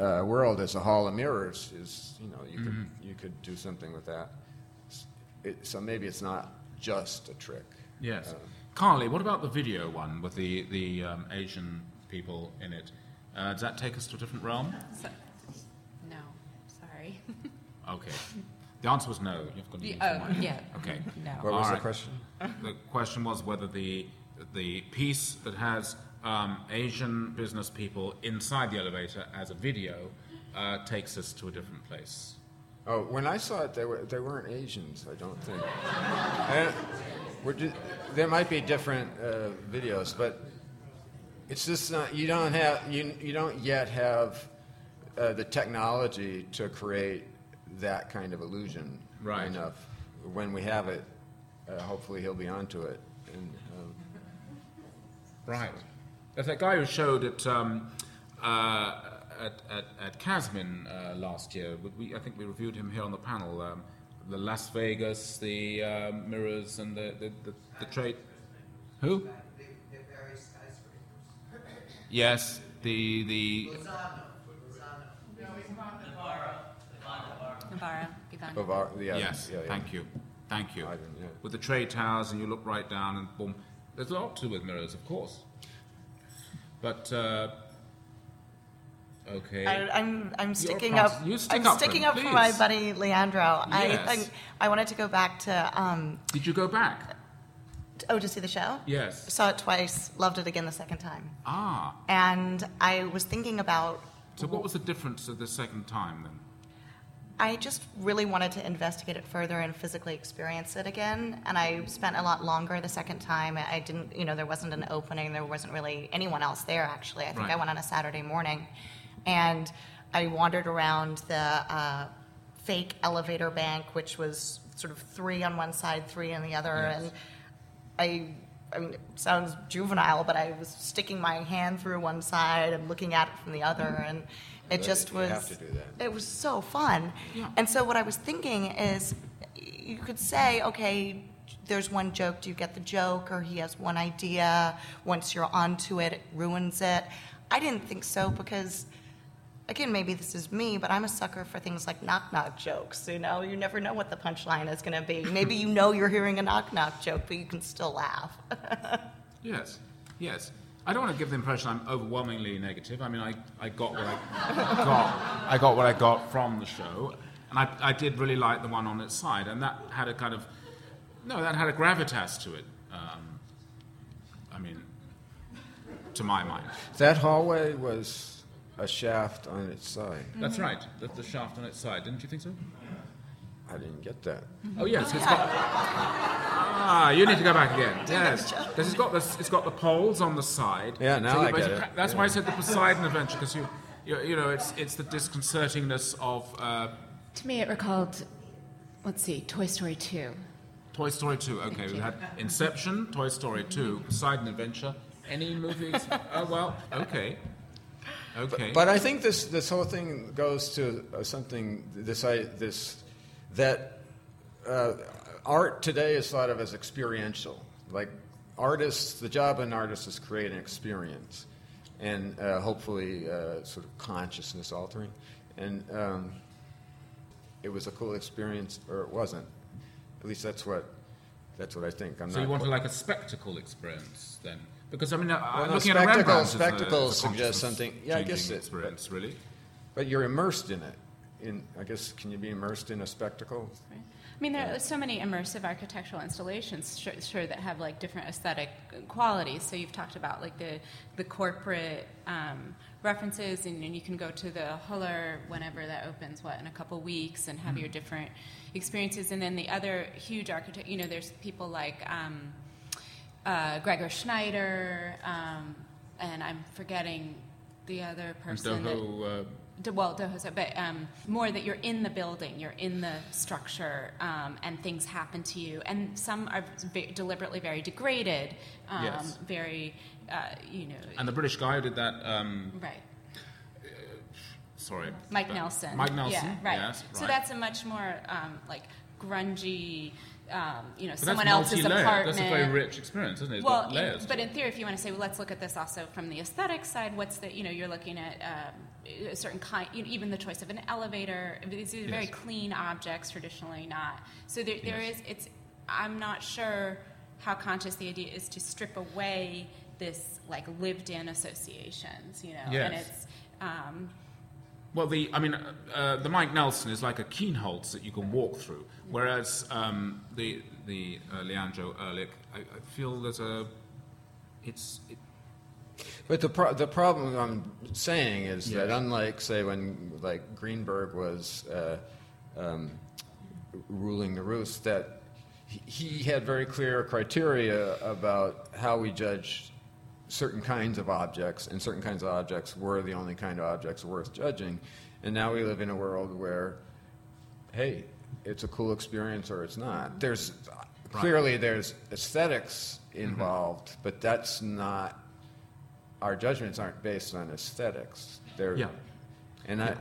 uh, world as a hall of mirrors is you know you could you could do something with that. It, so maybe it's not just a trick. Yes. Uh, Carly, what about the video one with the, the um, Asian people in it? Uh, does that take us to a different realm? So, no, sorry. Okay. The answer was no. You've got to use oh, the mic. yeah. Okay. No. what was All the right. question? The question was whether the the piece that has um, Asian business people inside the elevator as a video uh, takes us to a different place. Oh, when I saw it, they, were, they weren't Asians, I don't think. And we're ju- there might be different uh, videos, but it's just not, you don't have, you, you don't yet have uh, the technology to create that kind of illusion Right. enough. When we have it, uh, hopefully he'll be onto it. And, um, Right. There's that guy who showed at um, uh, at, at, at Kasmin uh, last year. We- We, I think we reviewed him here on the panel. Um, the Las Vegas, the um, mirrors, and the the, the, the trade. Who? Yes, the the Navarro, Ivan. Bavar- yeah, yes. yeah, yeah. Thank you, thank you. I yeah. With the trade towers, and you look right down, and boom. There's a lot to do with mirrors, of course. But uh, okay. I, I'm I'm sticking up. you stick I'm up for sticking him, up for my buddy Leandro. I Yes. think I wanted to go back to um, Did you go back? oh to see the show. Yes. Saw it twice. Loved it again the second time. Ah. And I was thinking about. So what was the difference of the second time then? I just really wanted to investigate it further and physically experience it again. And I spent a lot longer the second time. I didn't, you know, there wasn't an opening. There wasn't really anyone else there, actually. I think Right. I went on a Saturday morning. And I wandered around the uh, fake elevator bank, which was sort of three on one side, three on the other. Yes. And I, I mean, it sounds juvenile, but I was sticking my hand through one side and looking at it from the other. And it That- just you was. have to do that. It was so fun. Yeah. And so what I was thinking is you could say, okay, there's one joke, do you get the joke? Or he has one idea, once you're onto it, it ruins it. I didn't think so because, again, maybe this is me, but I'm a sucker for things like knock knock jokes. You know, you never know what the punchline is going to be. Maybe you know you're hearing a knock knock joke, but you can still laugh. Yes, yes. I don't want to give the impression I'm overwhelmingly negative. I mean, I, I got what I got. I got what I got from the show, and I, I did really like the one on its side, and that had a kind of no, that had a gravitas to it. Um, I mean, to my mind, That hallway was a shaft on its side. that's right. The, the shaft on its side, didn't you think so? I didn't get that. Oh yes, it's got. Ah, you need to go back again. Yes, because it's got the it's got the poles on the side. Yeah, now you I get it. That's Yeah. why I said the Poseidon Adventure because you, you, you know, it's it's the disconcertingness of uh, To me, it recalled, let's see, Toy Story 2. Toy Story 2. Okay, we you. had Inception, Toy Story 2, Poseidon Adventure. Any movies? oh well, okay, okay. But I think this, this whole thing goes to uh, something this I, this that uh, art today is thought of as experiential. Like artists, the job of an artist is create an experience, and uh, hopefully uh, sort of consciousness altering. And um, it was a cool experience, or it wasn't. At least that's what That's what I think. I'm So you want qu- like a spectacle experience then? Because I mean, uh, Well, no, looking at a spectacle- Rembrandt is a- spectacle is a suggests something- yeah, I guess it- experience, really. but you're immersed in it. In I guess can you be immersed in a spectacle? Right. I mean, there are so many immersive architectural installations, sure, sure, that have like different aesthetic qualities. So you've talked about like the the corporate um, references, and, and you can go to the Höller whenever that opens, what in a couple weeks, and have your different experiences. And then the other huge architect, you know, there's people like um, uh, Gregor Schneider, um, and I'm forgetting the other And person. that- uh, D- well, Doho's, but um, more that you're in the building, you're in the structure, um, and things happen to you. And some are ve- deliberately very degraded, um, Yes. very, uh, you know, and the British guy who did that. Um, right. sorry, Mike Nelson. Mike Nelson. Yeah, right. Yes, So that's a much more um, like grungy, um, you know, But someone else's apartment. That's a very rich experience, isn't it? It's well, in- but in theory, if you want to say, well, let's look at this also from the aesthetic side. What's the, you know, you're looking at um, a certain kind, you know, even the choice of an elevator. These are very Yes. clean objects, traditionally not. So there, there Yes. is, it's. I'm not sure how conscious the idea is to strip away this like lived-in associations, you know, and it's. Um, Well, the I mean, uh, uh, the Mike Nelson is like a Kienholz that you can walk through, whereas um, the the uh, Leandro Erlich, I, I feel there's a it's it, But the pro- the problem I'm saying is that unlike say when like Greenberg was uh, um, ruling the roost, that he, he had very clear criteria about how we judged certain kinds of objects, and certain kinds of objects were the only kind of objects worth judging. And now we live in a world where, hey, it's a cool experience or it's not. There's clearly there's aesthetics involved, but that's not our judgments aren't based on aesthetics. They're, Yeah. And I,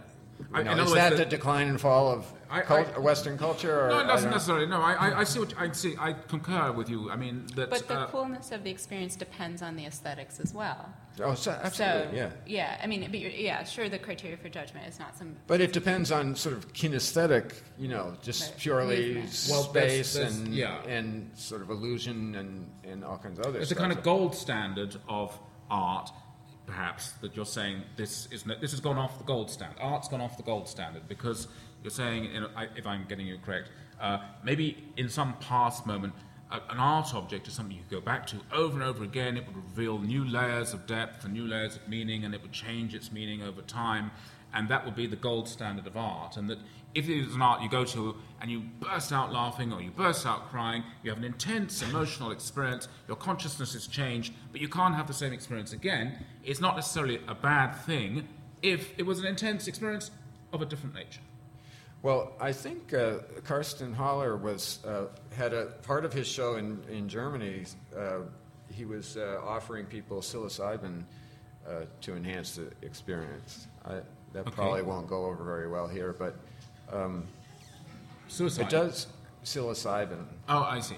I- you know, in other is words, that the- the decline and fall of I- cult- I- Western culture? Or no, it I doesn't don't- necessarily. No, I, I, I see what I see. I concur with you. I mean that. but the uh, coolness of the experience depends on the aesthetics as well. Oh, so, absolutely, so, yeah. I mean, but yeah, sure. The criteria for judgment is not some. But it depends on sort of kinesthetic, you know, just purely Movement. Well, there's- space there's- and yeah. and sort of illusion and, and all kinds of other It's a kind of gold standard of art, perhaps, that you're saying this is no- this has gone off the gold standard. Art's gone off the gold standard because you're saying, you know, I- if I'm getting you correct, uh, maybe in some past moment, a, an art object is something you could go back to over and over again. It would reveal new layers of depth and new layers of meaning, and it would change its meaning over time. And that would be the gold standard of art. And that if it is an art you go to and you burst out laughing or you burst out crying, you have an intense emotional experience, your consciousness is changed, but you can't have the same experience again, it's not necessarily a bad thing if it was an intense experience of a different nature. Well, I think uh, Carsten Höller was uh, had a part of his show in in Germany. Uh, he was uh, offering people psilocybin uh, to enhance the experience. I, that Okay. probably won't go over very well here, but um, it does psilocybin. Oh, I see.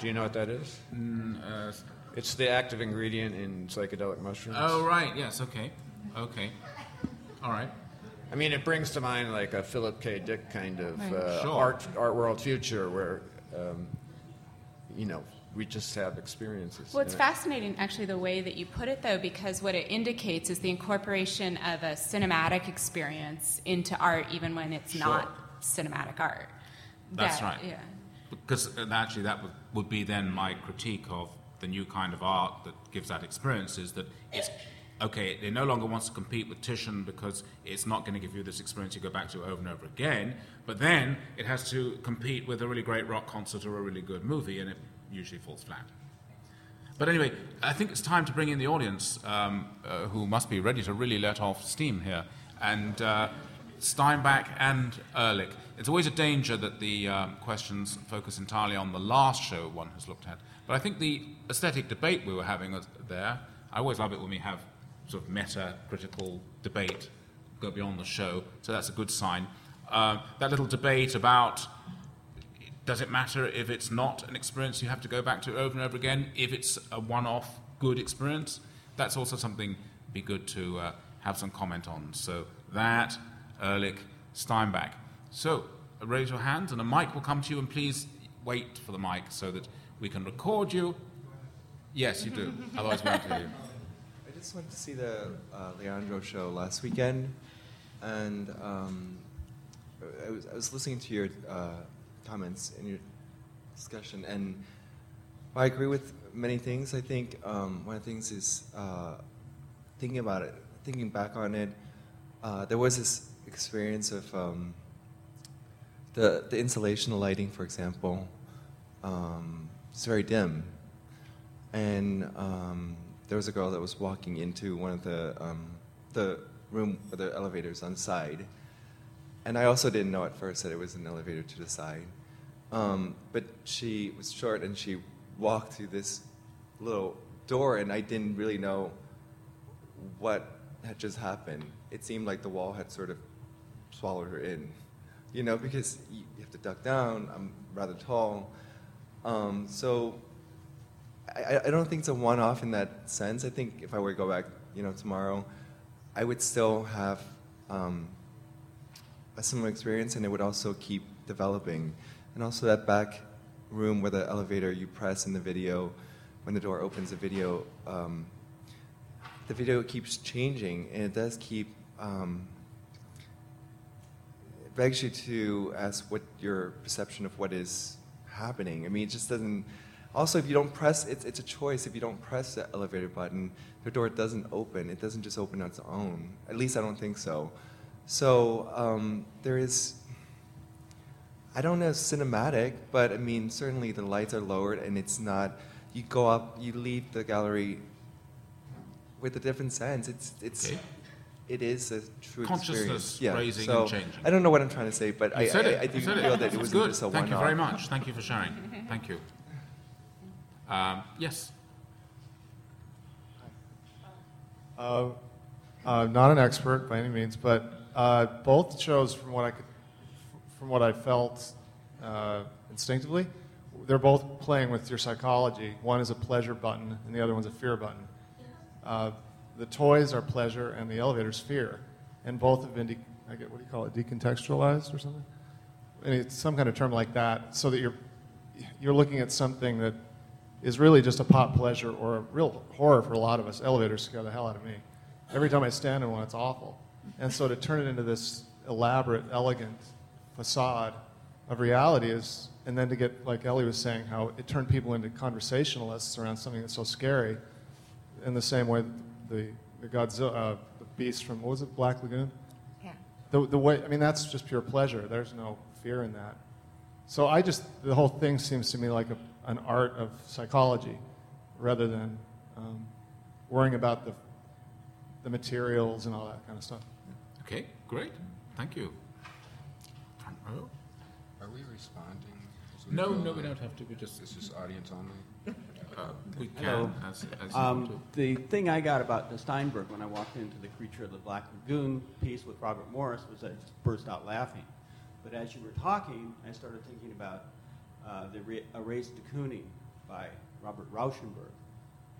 Do you know what that is? Uh, It's the active ingredient in psychedelic mushrooms. oh, right. Yes. Okay. Okay. All right. I mean, it brings to mind like a Philip K. Dick kind of Right. uh, Sure. art art world future where, um, you know, we just have experiences. Well, it's it. fascinating, actually, the way that you put it, though, because what it indicates is the incorporation of a cinematic experience into art, even when it's Sure. not cinematic art. That's That- right. Yeah. Because actually, that would, would be then my critique of the new kind of art that gives that experience is that it's okay, it no longer wants to compete with Titian because it's not going to give you this experience you go back to over and over again, but then it has to compete with a really great rock concert or a really good movie, and it usually falls flat. But anyway, I think it's time to bring in the audience um, uh, who must be ready to really let off steam here. And uh, Steinbach and Erlich. It's always a danger that the um, questions focus entirely on the last show one has looked at. But I think the aesthetic debate we were having there, I always love it when we have sort of meta critical debate go beyond the show, so that's a good sign. Uh, that little debate about does it matter if it's not an experience you have to go back to over and over again? If it's a one off good experience? That's also something be good to uh, have some comment on. So that, Erlich, Steinbach. So, raise your hands, and a mic will come to you. And please wait for the mic so that we can record you. Yes, you do. Otherwise, we won't hear you. I just went to see the uh, Leandro show last weekend, and um, I, was, I was listening to your uh, comments and your discussion, and I agree with many things. I think um, one of the things is uh, thinking about it, thinking back on it. Uh, there was this experience of um, the the installation lighting, for example. Um, it's very dim, and um, there was a girl that was walking into one of the um, the room the elevators on the side, and I also didn't know at first that it was an elevator to the side. Um, but she was short and she walked through this little door, and I didn't really know what had just happened. It seemed like the wall had sort of swallowed her in, you know, because you have to duck down. I'm rather tall. Um, so I, I don't think it's a one-off in that sense. I think if I were to go back, you know, tomorrow, I would still have um, a similar experience, and it would also keep developing. And also that back room where the elevator you press in the video, when the door opens, the video, um, the video keeps changing, and it does keep. Um, begs you to ask what your perception of what is happening. I mean, it just doesn't. Also, if you don't press, it's, it's a choice. If you don't press the elevator button, the door doesn't open. It doesn't just open on its own. At least I don't think so. So um, there is, I don't know, cinematic, but I mean, certainly the lights are lowered and it's not, you go up, you leave the gallery with a different sense. It's, it's, Okay. it is a true Consciousness experience. Yeah. raising so and changing. I don't know what I'm trying to say, but I, You I. I do you feel that it wasn't good. a Thank you very much. Thank you for sharing. Thank you. Um, yes. Uh, uh, not an expert by any means, but uh, both shows, from what I could, from what I felt uh, instinctively, they're both playing with your psychology. One is a pleasure button, and the other one's a fear button. Uh, the toys are pleasure, and the elevator's fear, and both have been, de- I get what do you call it, decontextualized or something? And it's some kind of term like that, so that you're you're looking at something that is really just a pop pleasure or a real horror for a lot of us. Elevators scare the hell out of me. Every time I stand in one, it's awful. And so to turn it into this elaborate, elegant facade of reality is, and then to get, like Ellie was saying, how it turned people into conversationalists around something that's so scary, in the same way the, the Godzilla, uh, the beast from, what was it, Black Lagoon? Yeah. The, the way, I mean, that's just pure pleasure. There's no fear in that. So I just, the whole thing seems to me like a, an art of psychology rather than um, worrying about the, the materials and all that kind of stuff. Okay, great. Thank you. Front? Are we responding? No, no, we don't have to. We just This is audience only? uh, we can as, as you want. Um, the thing I got about the Steinberg when I walked into the Creature of the Black Lagoon piece with Robert Morris was I just burst out laughing. But as you were talking, I started thinking about uh, the Ra- Erased de Kooning by Robert Rauschenberg.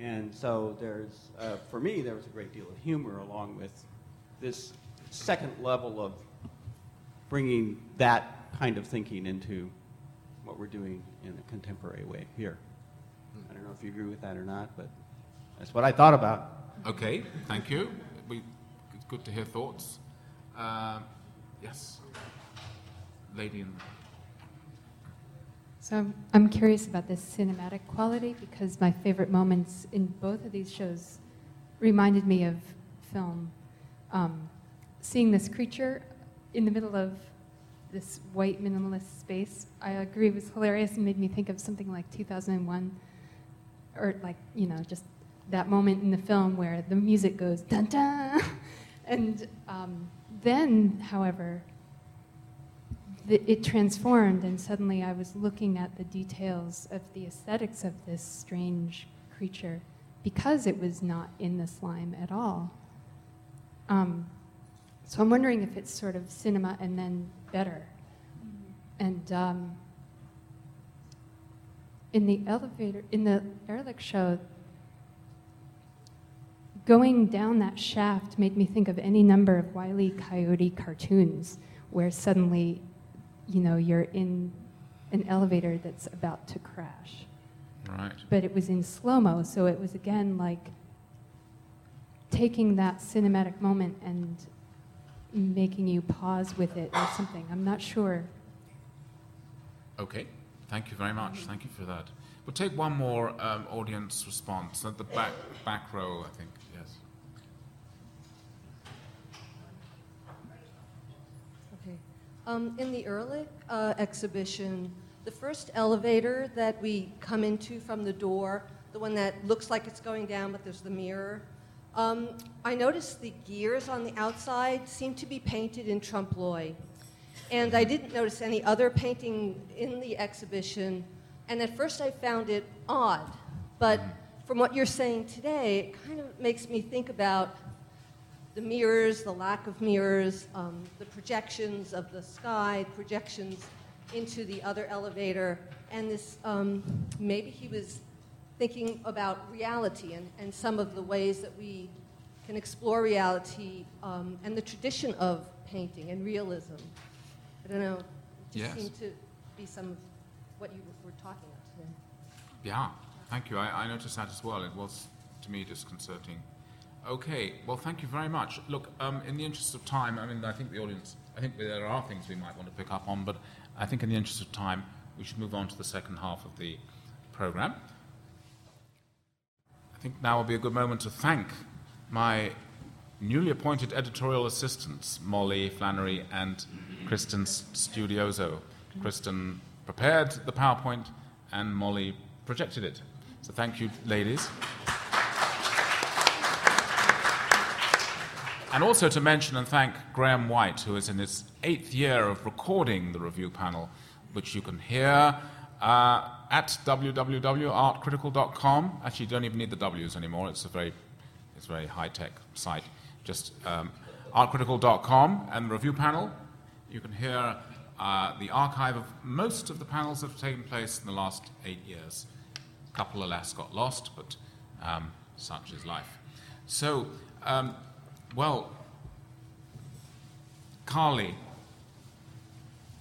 And so there's, uh, for me, there was a great deal of humor along with this second level of bringing that kind of thinking into what we're doing in a contemporary way here. I don't know if you agree with that or not, but that's what I thought about. Okay, thank you. We, it's good to hear thoughts. Um, yes. Lady in So I'm, curious about this cinematic quality because my favorite moments in both of these shows reminded me of film. Um, seeing this creature in the middle of this white minimalist space, I agree, was hilarious and made me think of something like 2001, or like, you know, just that moment in the film where the music goes dun dun. And um, then, however, the, it transformed, and suddenly I was looking at the details of the aesthetics of this strange creature because it was not in the slime at all. Um, so I'm wondering if it's sort of cinema and then better. And um, in the elevator, in the Erlich show, going down that shaft made me think of any number of Wile E. Coyote cartoons where suddenly you know, you're in an elevator that's about to crash. Right. But it was in slow mo, so it was again like taking that cinematic moment and making you pause with it or something. I'm not sure. Okay. Thank you very much. Thank you for that. We'll take one more um, audience response at the back back row, I think. Yes. Okay. Um, in the Erlich uh, exhibition, the first elevator that we come into from the door, the one that looks like it's going down, but there's the mirror, um, I noticed the gears on the outside seem to be painted in trompe l'oeil. And I didn't notice any other painting in the exhibition. And at first I found it odd. But from what you're saying today, it kind of makes me think about the mirrors, the lack of mirrors, um, the projections of the sky, projections into the other elevator, and this um, maybe he was thinking about reality and, and some of the ways that we can explore reality um, and the tradition of painting and realism. I don't know. It just Yes. seemed to be some of what you were talking about today. Yeah, thank you. I, I noticed that as well. It was, to me, disconcerting. Okay, well, thank you very much. Look, um, in the interest of time, I mean, I think the audience, I think there are things we might want to pick up on, but I think in the interest of time, we should move on to the second half of the program. I think now will be a good moment to thank my newly appointed editorial assistants, Molly Flannery and Kristen Studioso. Kristen prepared the PowerPoint and Molly projected it. So thank you, ladies. And also to mention and thank Graham White, who is in his eighth year of recording the review panel, which you can hear uh, at www.artcritical.com. Actually, you don't even need the W's anymore. It's a very, it's a very high-tech site. Just um, artcritical.com and the review panel. You can hear uh, the archive of most of the panels that have taken place in the last eight years. A couple, alas, got lost, but um, such is life. So, um, well, Carly,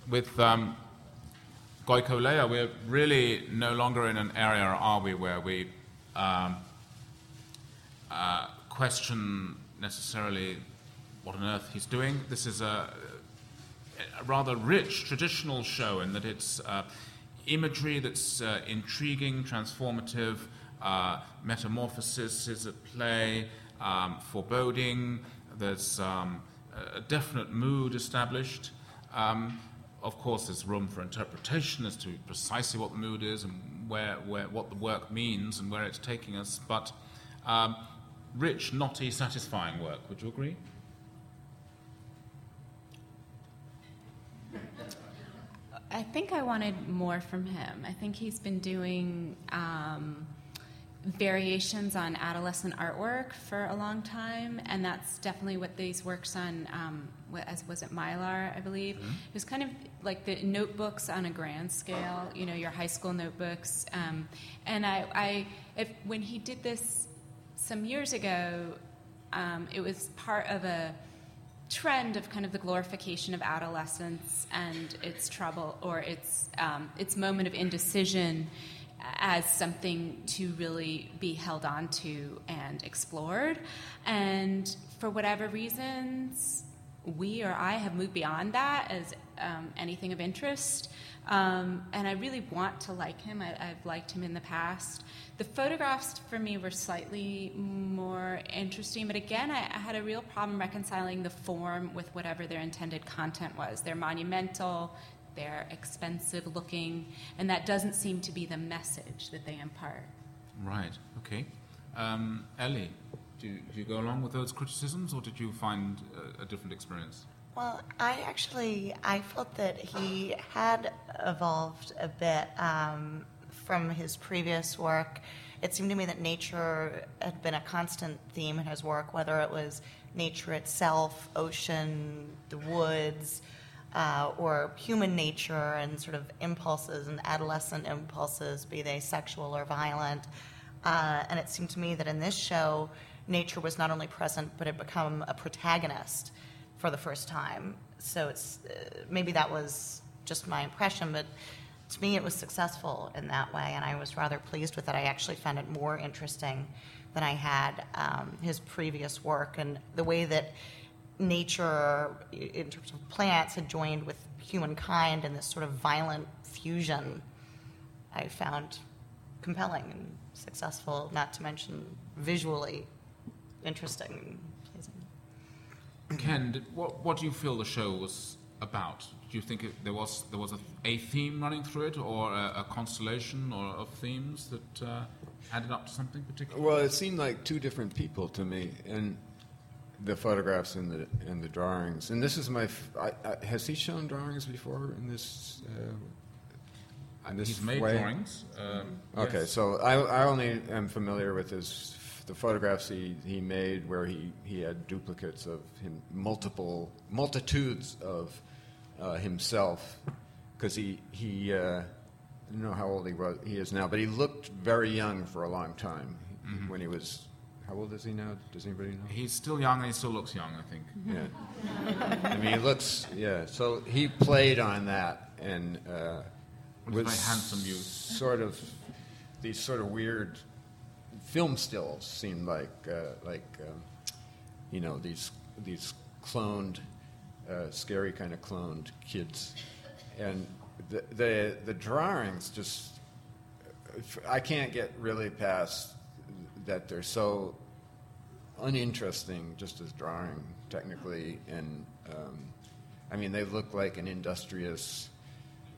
with um, Goicolea, we're really no longer in an area, are we, where we um, uh, question necessarily what on earth he's doing. This is a, a rather rich traditional show in that it's uh, imagery that's uh, intriguing, transformative, uh, metamorphosis is at play, um, foreboding, there's um, a definite mood established. Um, of course, there's room for interpretation as to precisely what the mood is and where, where, what the work means and where it's taking us, but um, rich, knotty, satisfying work. Would you agree? I think I wanted more from him. I think he's been doing um, variations on adolescent artwork for a long time, and that's definitely what these works on. Um, what- as was it Mylar, I believe. It was kind of like the notebooks on a grand scale. You know, your high school notebooks. Um, and I, I if, when he did this some years ago, um, it was part of a trend of kind of the glorification of adolescence and its trouble or its um, its moment of indecision as something to really be held on to and explored. And for whatever reasons, we or I have moved beyond that as um, anything of interest. Um, and I really want to like him. I, I've liked him in the past. The photographs for me were slightly more interesting, but again, I, I had a real problem reconciling the form with whatever their intended content was. They're monumental, they're expensive looking, and that doesn't seem to be the message that they impart. Right, okay. Um, Ellie, do you, do you go along with those criticisms or did you find a, a different experience? Well, I actually I felt that he had evolved a bit um, from his previous work. It seemed to me that nature had been a constant theme in his work, whether it was nature itself, ocean, the woods, uh, or human nature and sort of impulses and adolescent impulses, be they sexual or violent. Uh, and it seemed to me that in this show, nature was not only present, but had become a protagonist for the first time. So it's uh, maybe that was just my impression, but to me, it was successful in that way, and I was rather pleased with it. I actually found it more interesting than I had um, his previous work, and the way that nature, in terms of plants, had joined with humankind in this sort of violent fusion, I found compelling and successful, not to mention visually interesting and pleasing. Ken, did, what, what do you feel the show was about? Do you think it, there was there was a, a theme running through it, or a, a constellation, or of themes that uh, added up to something particular? Well, it seemed like two different people to me, and the photographs and the and the drawings. And this is my. f- I, I, has he shown drawings before in this? Uh, in this He's made way? drawings. Um, Okay, yes. so I, I only am familiar with his the photographs he, he made where he, he had duplicates of him, multiple multitudes of uh, himself, because he he uh, I don't know how old he was he is now, but he looked very young for a long time when he was. How old is he now? Does anybody know? He's still young and he still looks young, I think. Yeah. I mean, he looks, yeah. So he played on that and uh, Was handsome youth. Sort of these sort of weird film stills seemed like uh, like um, you know these these cloned, uh, scary kind of cloned kids, and the the, the drawings just I can't get really past that they're so uninteresting just as drawing technically and um, i mean they look like an industrious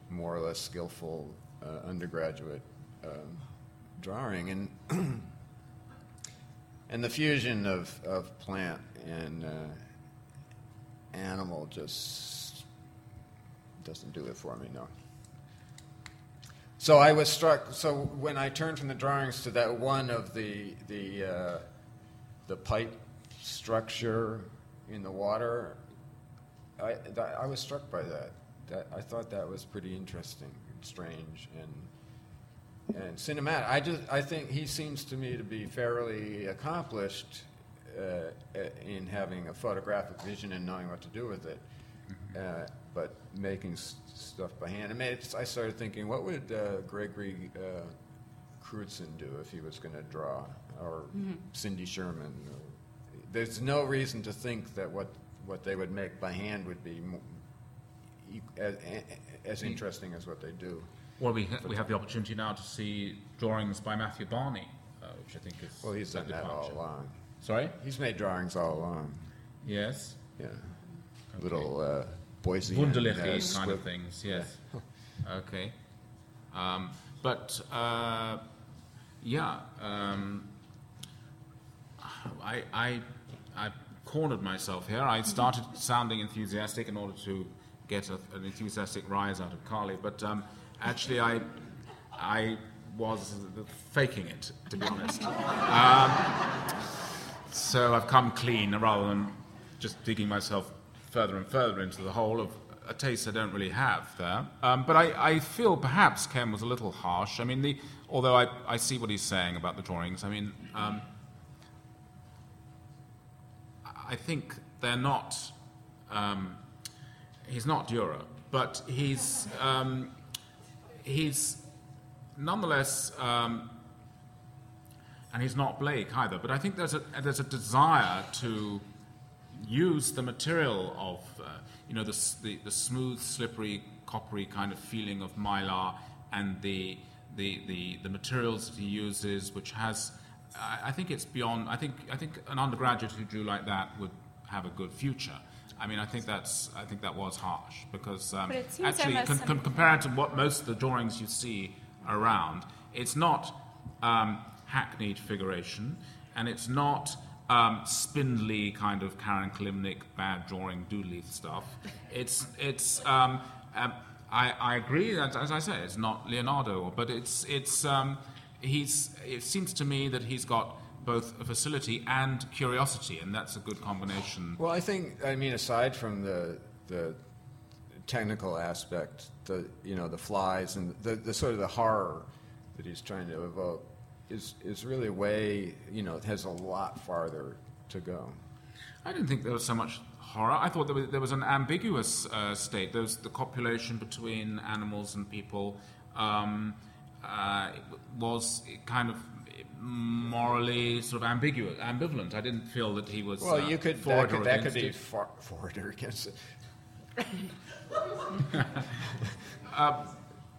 more or less skillful uh, undergraduate um, drawing and and the fusion of, of plant and uh, animal just doesn't do it for me no so I was struck. So when I turned from the drawings to that one of the the uh, the pipe structure in the water, I I was struck by that. That I thought that was pretty interesting and strange and and cinematic. I just I think he seems to me to be fairly accomplished uh, in having a photographic vision and knowing what to do with it. Uh, but making s- stuff by hand. I mean, it's, I started thinking, what would uh, Gregory uh, Crewdson do if he was going to draw, or Cindy Sherman? Or, there's no reason to think that what, what they would make by hand would be mo- e- as, as interesting as what they do. Well, we, ha- we have the opportunity now to see drawings by Matthew Barney, uh, which I think is. Well, he's done that all along. Sorry? He's made drawings all along. Yes. Yeah, little uh, Boise. Wunderliche kind of things, yes. okay. Um, but, uh, yeah, um, I, I, I cornered myself here. I started sounding enthusiastic in order to get a, an enthusiastic rise out of Carly, but um, actually, I, I was faking it, to be honest. Um, so I've come clean rather than just digging myself further and further into the hole of a taste I don't really have there. Um, but I, I feel perhaps Ken was a little harsh. I mean, the, although I, I see what he's saying about the drawings, I mean, um, I think they're not. Um, he's not Dürer, but he's um, he's nonetheless, um, and he's not Blake either. But I think there's a there's a desire to use the material of uh, you know the, the the smooth, slippery, coppery kind of feeling of mylar and the the, the, the materials that he uses, which has, I, I think it's beyond. I think I think an undergraduate who drew like that would have a good future. I mean, I think that's I think that was harsh because um, But it seems actually, some- con- compared to what most of the drawings you see around, it's not um, hackneyed figuration, and it's not um, spindly kind of Karen Kilimnik bad drawing doodly stuff. It's it's. Um, um, I, I agree that, as I say, it's not Leonardo, but it's it's. He's. It seems to me that he's got both a facility and curiosity, and that's a good combination. Well, I think I mean aside from the the technical aspect, the you know the flies and the, the sort of the horror that he's trying to evoke is is really way you know it has a lot farther to go. I didn't think there was so much horror. I thought there was, there was an ambiguous uh, state. There was the copulation between animals and people um, uh, was kind of morally sort of ambiguous, ambivalent. I didn't feel that he was. Well, uh, you could that could, that could be it. for, forward or against it.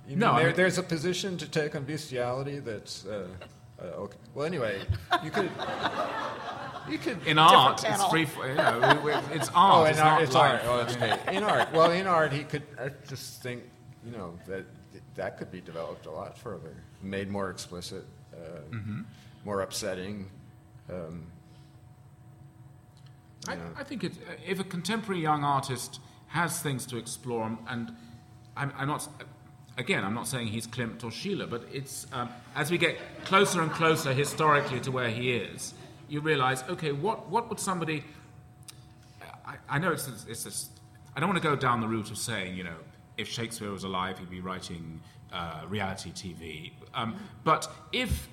You No, mean I mean- there's a position to take on bestiality that's uh, uh, okay. Well, anyway, you could you could In art, it's free. You know, we- we- it's Oh, art. in it's art, it's life. art. Oh, that's great. In art, well, in art, he could. I just think, you know, that that could be developed a lot further, made more explicit, uh, Mm-hmm. more upsetting. Um, I. I think it, if a contemporary young artist has things to explore, and- I'm, I'm not, again, I'm not saying he's Klimt or Schiele, but it's um, as we get closer and closer historically to where he is, you realise, okay, what, what would somebody? I, I know it's, it's this. I don't want to go down the route of saying, you know, if Shakespeare was alive, he'd be writing uh, reality TV. Um, but if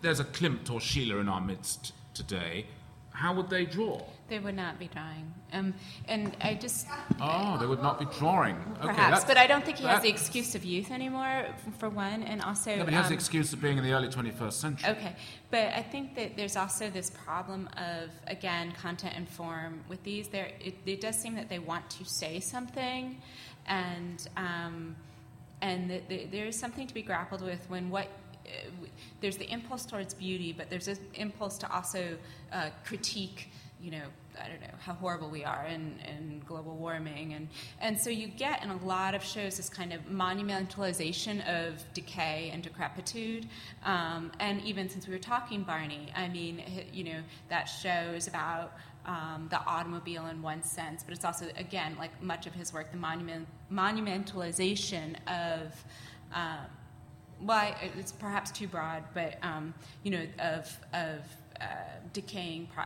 there's a Klimt or Schiele in our midst today, how would they draw? They would not be drawing. Um, and I just, Oh, they would not be drawing. Okay, perhaps, that- but I don't think he has the excuse of youth anymore, for one, and also. No, but he has the um, excuse of being in the early 21st century. Okay, but I think that there's also this problem of again content and form with these. There, it, it does seem that they want to say something, and um, and that the, there is something to be grappled with when what. Uh, there's the impulse towards beauty, but there's an impulse to also uh, critique, you know, I don't know, how horrible we are in, in global warming. And, and so you get in a lot of shows this kind of monumentalization of decay and decrepitude. Um, and even since we were talking Barney, I mean, you know, that show is about um, the automobile in one sense, but it's also, again, like much of his work, the monument, monumentalization of. Um, well, it's perhaps too broad, but um, you know, of of uh, decaying pro-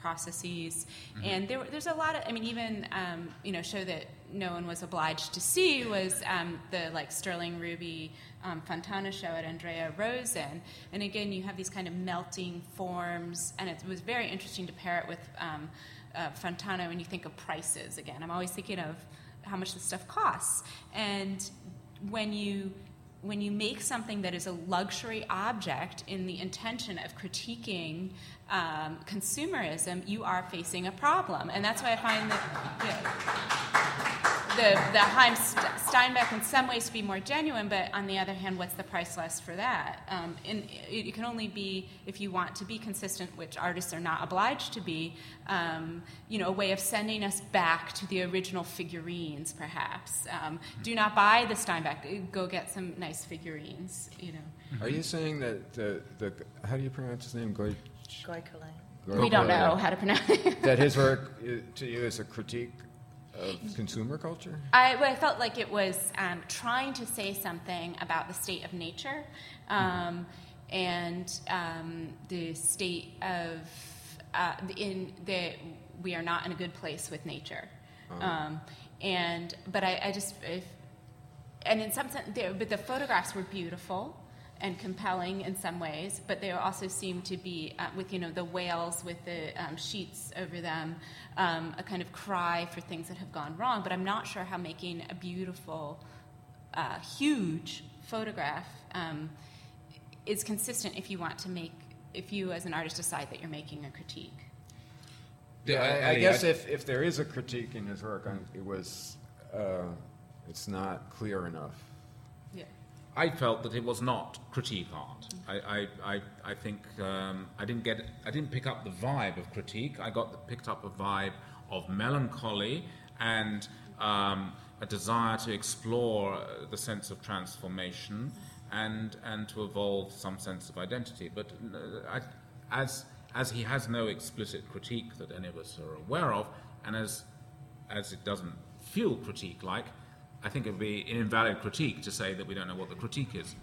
processes, and there, there's a lot of. I mean, even um, you know, show that no one was obliged to see was um, the like Sterling Ruby um, Fontana show at Andrea Rosen, and again, you have these kind of melting forms, and it was very interesting to pair it with um, uh, Fontana when you think of prices. Again, I'm always thinking of how much this stuff costs, and when you when you make something that is a luxury object in the intention of critiquing um, consumerism, you are facing a problem, and that's why I find that. Know, the, the Haim Steinbach in some ways to be more genuine, but on the other hand, what's the price list for that? Um, and it, it can only be if you want to be consistent, which artists are not obliged to be. Um, you know, a way of sending us back to the original figurines, perhaps. Um, do not buy the Steinbach. Go get some nice figurines. You know, Are you saying that the, the how do you pronounce his name? Goy, Goy Collet. Goy- we don't know how to pronounce it. that his work uh, to you is a critique of consumer culture. I, well, I felt like it was um, trying to say something about the state of nature um, and um, the state of uh, in that we are not in a good place with nature. Um, and but I, I just if, and in some sense, but the photographs were beautiful and compelling in some ways, but they also seemed to be uh, with you know the whales with the um, sheets over them, um, a kind of cry for things that have gone wrong. But I'm not sure how making a beautiful, uh, huge photograph um, is consistent if you want to make if you as an artist decide that you're making a critique. Yeah, I, I Eddie, guess I- if, if there is a critique in his work, it was uh, it's not clear enough. I felt that it was not critique art. I, I, I, I think um, I didn't get I didn't pick up the vibe of critique. I got picked up a vibe of melancholy and um, a desire to explore uh, the sense of transformation and and to evolve some sense of identity. But uh, I, as as he has no explicit critique that any of us are aware of, and as as it doesn't feel critique like, I think it would be an invalid critique to say that we don't know what the critique is.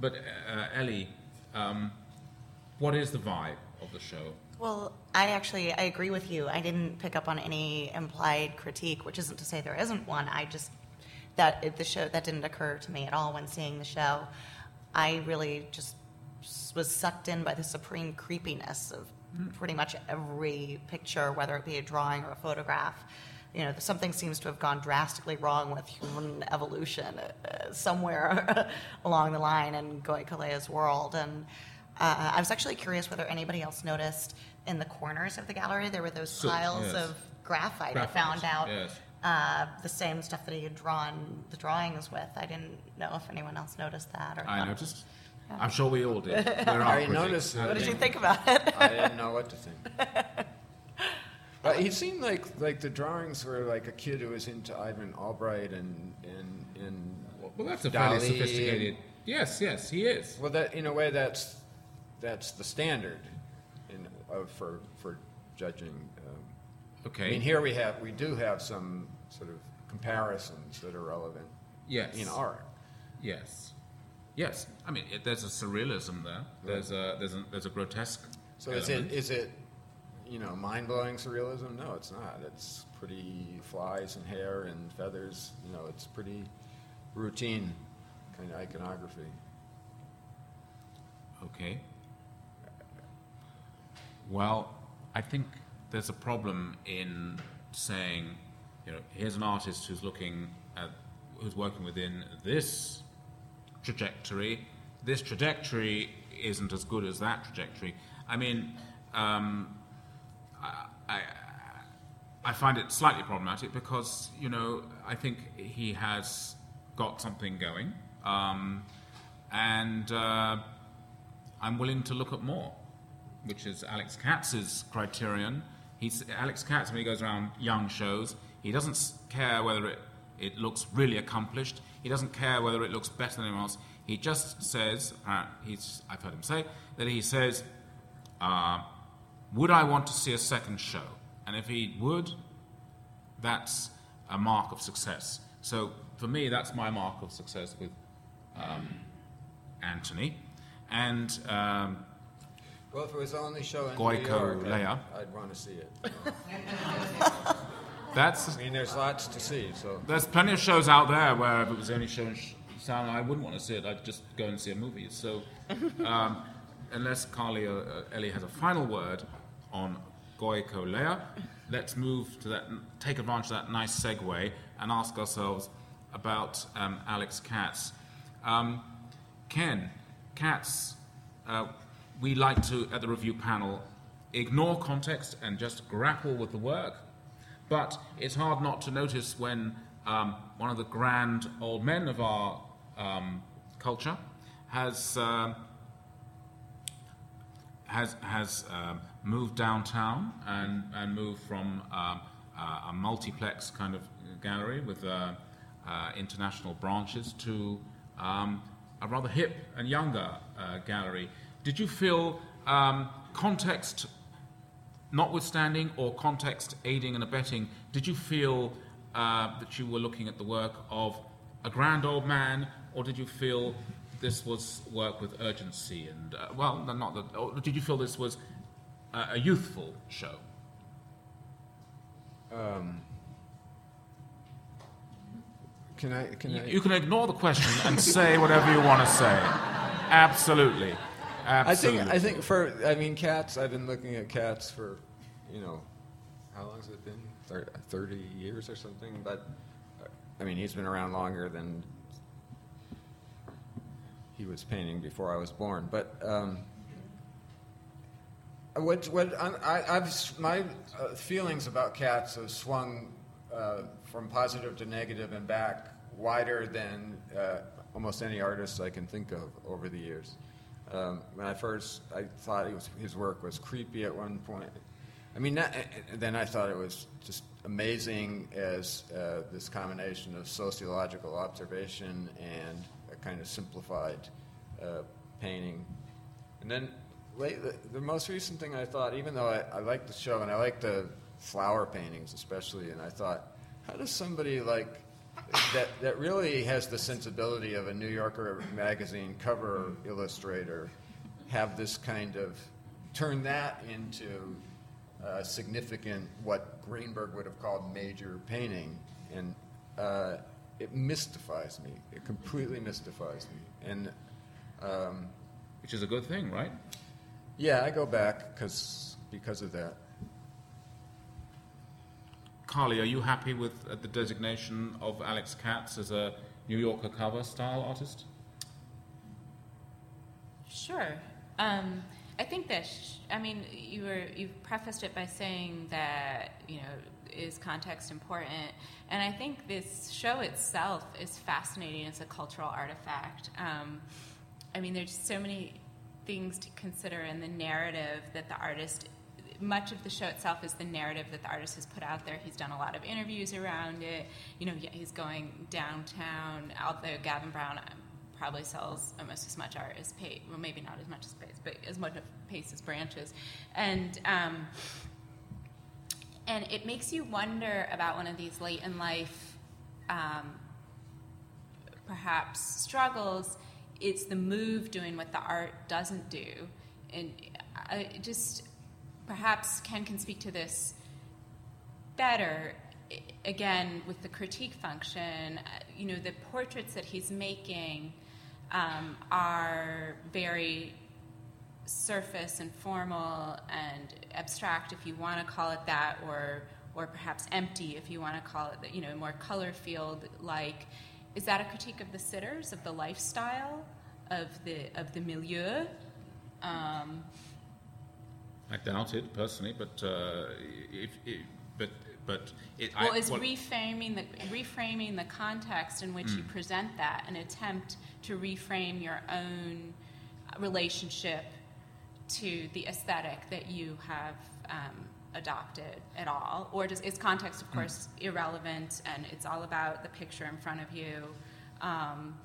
But uh, Ellie, um, what is the vibe of the show? Well, I actually I agree with you. I didn't pick up on any implied critique, which isn't to say there isn't one. I just that the show that didn't occur to me at all when seeing the show. I really just was sucked in by the supreme creepiness of pretty much every picture, whether it be a drawing or a photograph. You know, something seems to have gone drastically wrong with human evolution uh, somewhere along the line in Goicolea's world. And uh, I was actually curious whether anybody else noticed in the corners of the gallery there were those Soot, piles yes. of graphite. I found out yes. uh, the same stuff that he had drawn the drawings with. I didn't know if anyone else noticed that or I thought- noticed. I'm sure we all did. We're I critics. noticed What did you think about it? I didn't know what to think. But he seemed like like the drawings were like a kid who was into Ivan Albright and and and. Well, that's a fairly Dali sophisticated. Yes, yes, he is. Well, that in a way that's that's the standard in, uh, for for judging. Um, Okay. I mean, here we have we do have some sort of comparisons that are relevant Yes. in art. Yes. Yes. I mean, it, there's a surrealism there. There's a there's a there's a grotesque. So is it element. is it you know mind blowing surrealism? No, it's not. It's pretty flies and hair and feathers. You know, it's pretty routine kind of iconography. Okay. Well, I think there's a problem in saying, you know, here's an artist who's looking at, who's working within this trajectory. This trajectory isn't as good as that trajectory. I mean, um, I, I, find it slightly problematic because, you know, I think he has got something going. Um, and uh, I'm willing to look at more, which is Alex Katz's criterion. He's, Alex Katz, when he goes around young shows, he doesn't care whether it, it looks really accomplished. He doesn't care whether it looks better than anyone else. He just says, uh, he's, I've heard him say, that he says, uh, would I want to see a second show? And if he would, that's a mark of success. So for me, that's my mark of success with um, Anthony. And um, Well, if it was only showing Goico New York, I'd, I'd want to see it. that's I mean, there's lots to see. So there's plenty of shows out there where if it was only showing sh- sound, I wouldn't want to see it. I'd just go and see a movie. So um, unless Carly or uh, Ellie has a final word on Goicolea, let's move to that, take advantage of that nice segue and ask ourselves about um, Alex Katz. Um, Ken, Katz, uh, we like to, at the review panel, ignore context and just grapple with the work. But it's hard not to notice when um, one of the grand old men of our um, culture has um has has um, moved downtown and and moved from um, uh, a multiplex kind of gallery with uh, uh, international branches to um, a rather hip and younger uh, gallery. Did you feel um, context notwithstanding or context aiding and abetting, did you feel uh, that you were looking at the work of a grand old man, or did you feel this was work with urgency? And uh, well, not that. Or did you feel this was a, a youthful show? um, can I? Can You, I? you can ignore the question and say whatever you want to say. Absolutely, Absolutely. I think I think for I mean Katz. I've been looking at Katz for, you know, how long has it been? Thirty years or something. But uh, I mean, he's been around longer than he was painting before I was born. But um, what what I, I've my uh, feelings about Katz have swung uh, from positive to negative and back wider than uh, almost any artist I can think of over the years. Um, when I first, I thought was, his work was creepy at one point. I mean, and then I thought it was just amazing as uh, this combination of sociological observation and kind of simplified uh, painting. And then late, the, most recent thing I thought, even though I, I like the show and I like the flower paintings especially, and I thought, how does somebody like that, that really has the sensibility of a New Yorker magazine cover illustrator have this kind of turn that into significant, what Greenberg would have called major painting. And uh, it mystifies me. It completely mystifies me. And um, Which is a good thing, right? yeah, I go back because because of that. Carly, are you happy with uh, the designation of Alex Katz as a New Yorker cover style artist? Sure. Um, I think that sh- I mean you were you prefaced it by saying that you know is context important, and I think this show itself is fascinating as a cultural artifact. Um, I mean, there's so many things to consider in the narrative that the artist. Much of the show itself is the narrative that the artist has put out there. He's done a lot of interviews around it. You know, he's going downtown. Although Gavin Brown probably sells almost as much art as Pace. Well, maybe not as much as Pace, but as much of Pace's branches. And um, and it makes you wonder about one of these late in life, um, perhaps struggles. It's the move doing what the art doesn't do, and I just perhaps Ken can speak to this better again with the critique function uh, you know the portraits that he's making um, are very surface and formal and abstract, if you want to call it that, or or perhaps empty, if you want to call it, you know, more color field like. Is that a critique of the sitters, of the lifestyle, of the of the milieu? Um, I doubt it personally, but uh, if, if, but but it, well, I, is what- reframing the reframing the context in which you Mm. present that an attempt to reframe your own relationship to the aesthetic that you have um, adopted at all, or does is context, Mm. of course, irrelevant, and it's all about the picture in front of you. Um,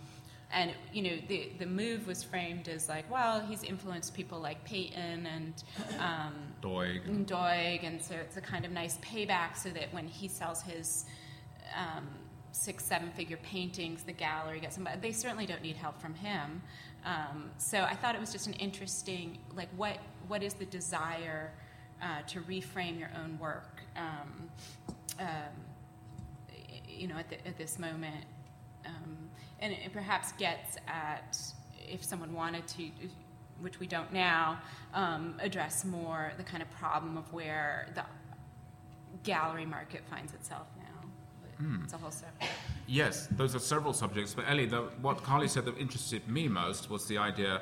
and you know the the move was framed as like, well, he's influenced people like Peyton and um, Doig. and Doig, and so it's a kind of nice payback so that when he sells his um, six, seven figure paintings, the gallery gets. But they certainly don't need help from him. Um, so I thought it was just an interesting, like, what what is the desire uh, to reframe your own work? Um, um, you know, at, the, at this moment, um, and it perhaps gets at if someone wanted to, which we don't now, um, address more the kind of problem of where the gallery market finds itself Hmm. It's a whole. Yes, those are several subjects. But Ellie, the, what Carly said that interested me most was the idea: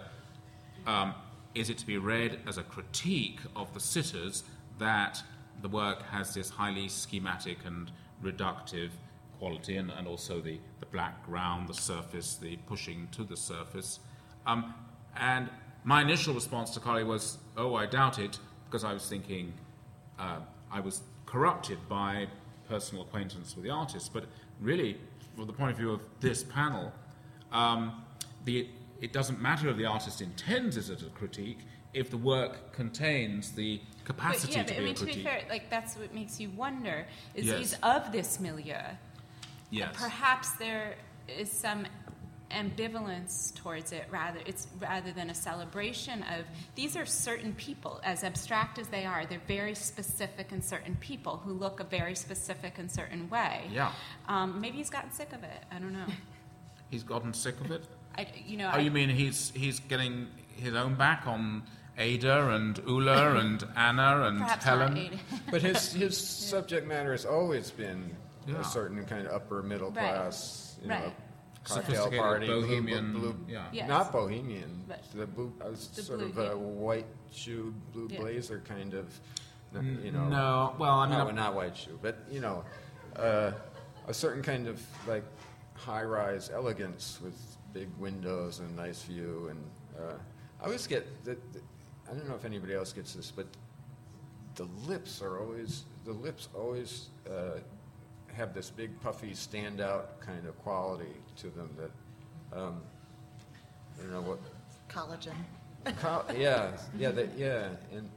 um, is it to be read as a critique of the sitters that the work has this highly schematic and reductive quality, and, and also the, the black ground, the surface, the pushing to the surface. Um, and my initial response to Carly was, "Oh, I doubt it," because I was thinking uh, I was corrupted by personal acquaintance with the artist. But really, from the point of view of this panel, um, the, it doesn't matter if the artist intends it as a critique if the work contains the capacity but yeah, to but, be I mean, a to be fair, like that's what makes you wonder. Is Yes. he's of this milieu? Yes. Perhaps there is some ambivalence towards it. Rather, it's rather than a celebration of these are certain people, as abstract as they are. They're very specific and certain people who look a very specific and certain way. Yeah. Um, maybe he's gotten sick of it. I don't know. He's gotten sick of it. I, you know. Oh, I, you mean he's he's getting his own back on Ada and Ula and Anna and Perhaps Helen? But his, his subject matter has always been Yeah. a certain kind of upper middle Right. class, you know, Right. Cocktail Sophisticated, party, bohemian, blue, yeah. Yes. not bohemian, But- the blue, uh, The sort blue, of yeah. a white shoe, blue Yeah. blazer kind of, you know. no, well, I mean, no, I'm- not white shoe, but you know, uh, a certain kind of like high-rise elegance with big windows and nice view, and uh, I always get that. I don't know if anybody else gets this, but the lips are always the lips always uh, have this big puffy standout kind of quality to them that um, I don't know what Collagen. Co- yeah, yeah, they, yeah, and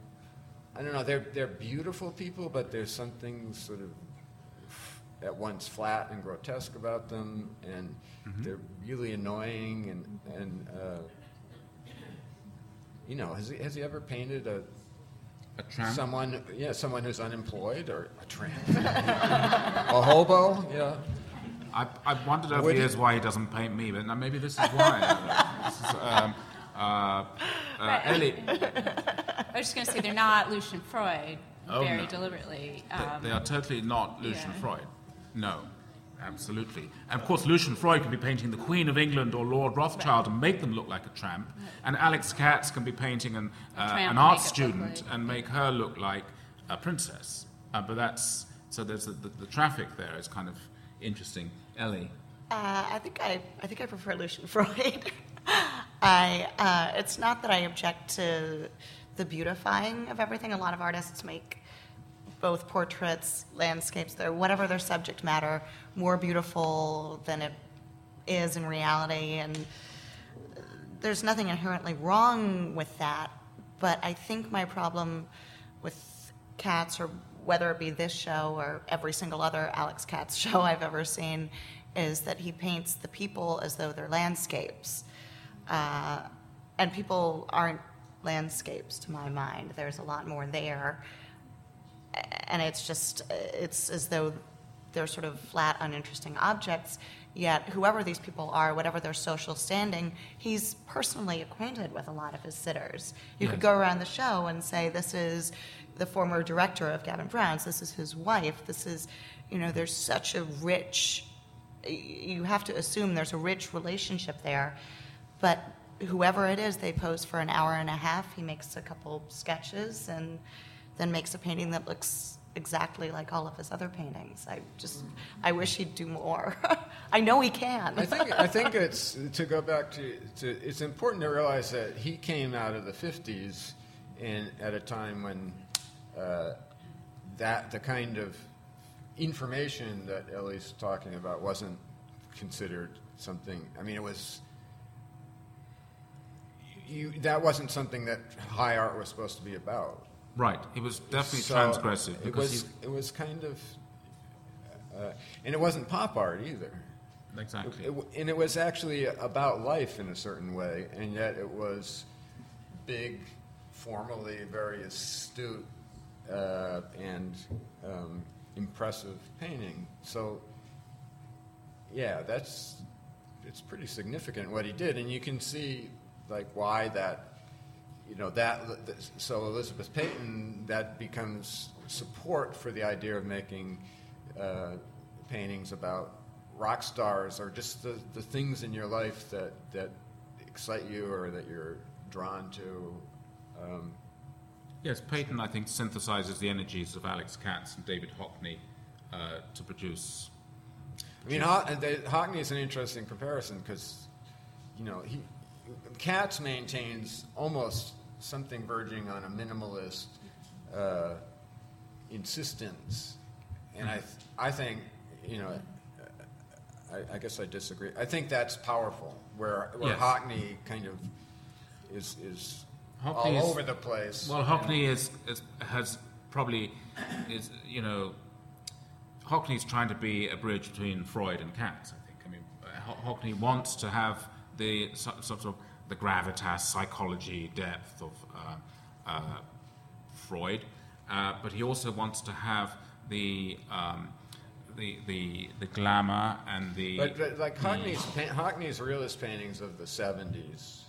I don't know. They're they're beautiful people, but there's something sort of at once flat and grotesque about them, and they're really annoying. And and uh, you know, has he has he ever painted a A tramp? someone? Yeah, someone who's unemployed or a tramp, a hobo. Yeah. I, I've wondered over Would the years why he doesn't paint me, but now maybe this is why. this is, um, uh, uh, Ellie, I was just going to say they're not Lucian Freud Oh, very no. deliberately. They- Um, they are totally not Lucian yeah. Freud. No, absolutely. And of course, Lucian Freud can be painting the Queen of England or Lord Rothschild and make them look like a tramp. And Alex Katz can be painting an, uh, an art make it look student like- and make her look like a princess. Uh, but that's so there's the, the, the traffic there is kind of interesting. Ellie. Uh, I think I, I think I prefer Lucian Freud. I, uh, it's not that I object to the beautifying of everything. A lot of artists make both portraits, landscapes, their whatever their subject matter, more beautiful than it is in reality, and there's nothing inherently wrong with that. But I think my problem with Katz, or whether it be this show or every single other Alex Katz show I've ever seen, is that he paints the people as though they're landscapes. Uh, and people aren't landscapes to my mind. There's a lot more there. And it's just, it's as though they're sort of flat, uninteresting objects. Yet, whoever these people are, whatever their social standing, he's personally acquainted with a lot of his sitters. You could go around the show and say, This is the former director of Gavin Brown's, this is his wife, this is, you know, there's such a rich, you have to assume there's a rich relationship there. But whoever it is, they pose for an hour and a half, he makes a couple sketches, and then makes a painting that looks exactly like all of his other paintings. I just, I wish he'd do more. I know he can. I think I think it's to go back to, to it's important to realize that he came out of the '50s, and at a time when uh, that the kind of information that Ellie's talking about wasn't considered something. I mean, it was. You, that wasn't something that high art was supposed to be about. Right. He was definitely So transgressive It because was, it was kind of, uh, and it wasn't pop art either. Exactly. It- it- and it was actually about life in a certain way, and yet it was big, formally very astute, uh, and um, impressive painting. So, yeah, that's it's pretty significant what he did, and you can see like why that you know that so Elizabeth Peyton that becomes support for the idea of making uh, paintings about rock stars or just the, the things in your life that that excite you or that you're drawn to. Um, Yes, Peyton, I think, synthesizes the energies of Alex Katz and David Hockney uh, to produce. I mean, Ho- Hockney is an interesting comparison because, you know, he Katz maintains almost something verging on a minimalist uh, insistence, and I th- I think you know. I, I guess I disagree. I think that's powerful. Where where Yes. Hockney kind of is is Hockney all is- over the place. Well, and- Hockney is, is has probably is you know Hockney's trying to be a bridge between Freud and Katz. I think. I mean, Hockney wants to have the so- sort of the gravitas, psychology, depth of uh, uh, Freud, uh, but he also wants to have the um, the, the the glamour and the But, but like Hockney's, pa- Hockney's realist paintings of the 70s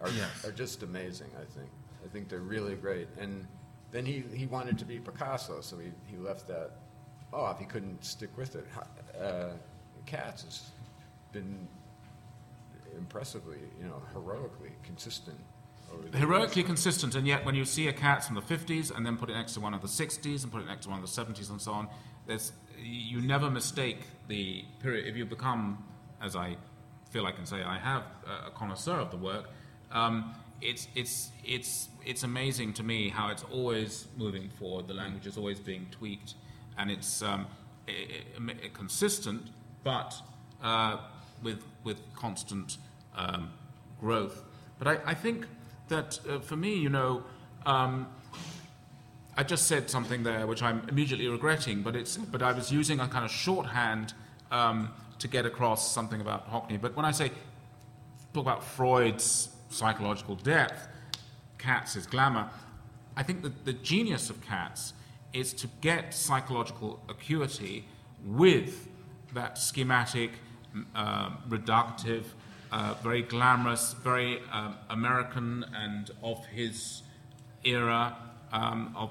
are, Yes. are just amazing, I think. I think they're really great. And then he, he wanted to be Picasso, so he, he left that off. He couldn't stick with it. Uh, Katz has been impressively, you know, heroically consistent. Heroically consistent, and yet when you see a cat from the 50s and then put it next to one of the 60s and put it next to one of the 70s and so on, there's, you never mistake the period. If you become, as I feel I can say I have, a connoisseur of the work, um, it's, it's, it's, it's amazing to me how it's always moving forward, the language is always being tweaked, and it's um, i i i- consistent, but uh, with, with constant um, growth. But I, I think that uh, for me, you know, um, I just said something there which I'm immediately regretting, but, it's, but I was using a kind of shorthand um, to get across something about Hockney. But when I say talk about Freud's psychological depth, Katz's glamour, I think that the genius of Katz is to get psychological acuity with that schematic, reductive, uh, very glamorous, very um, American, and of his era um, of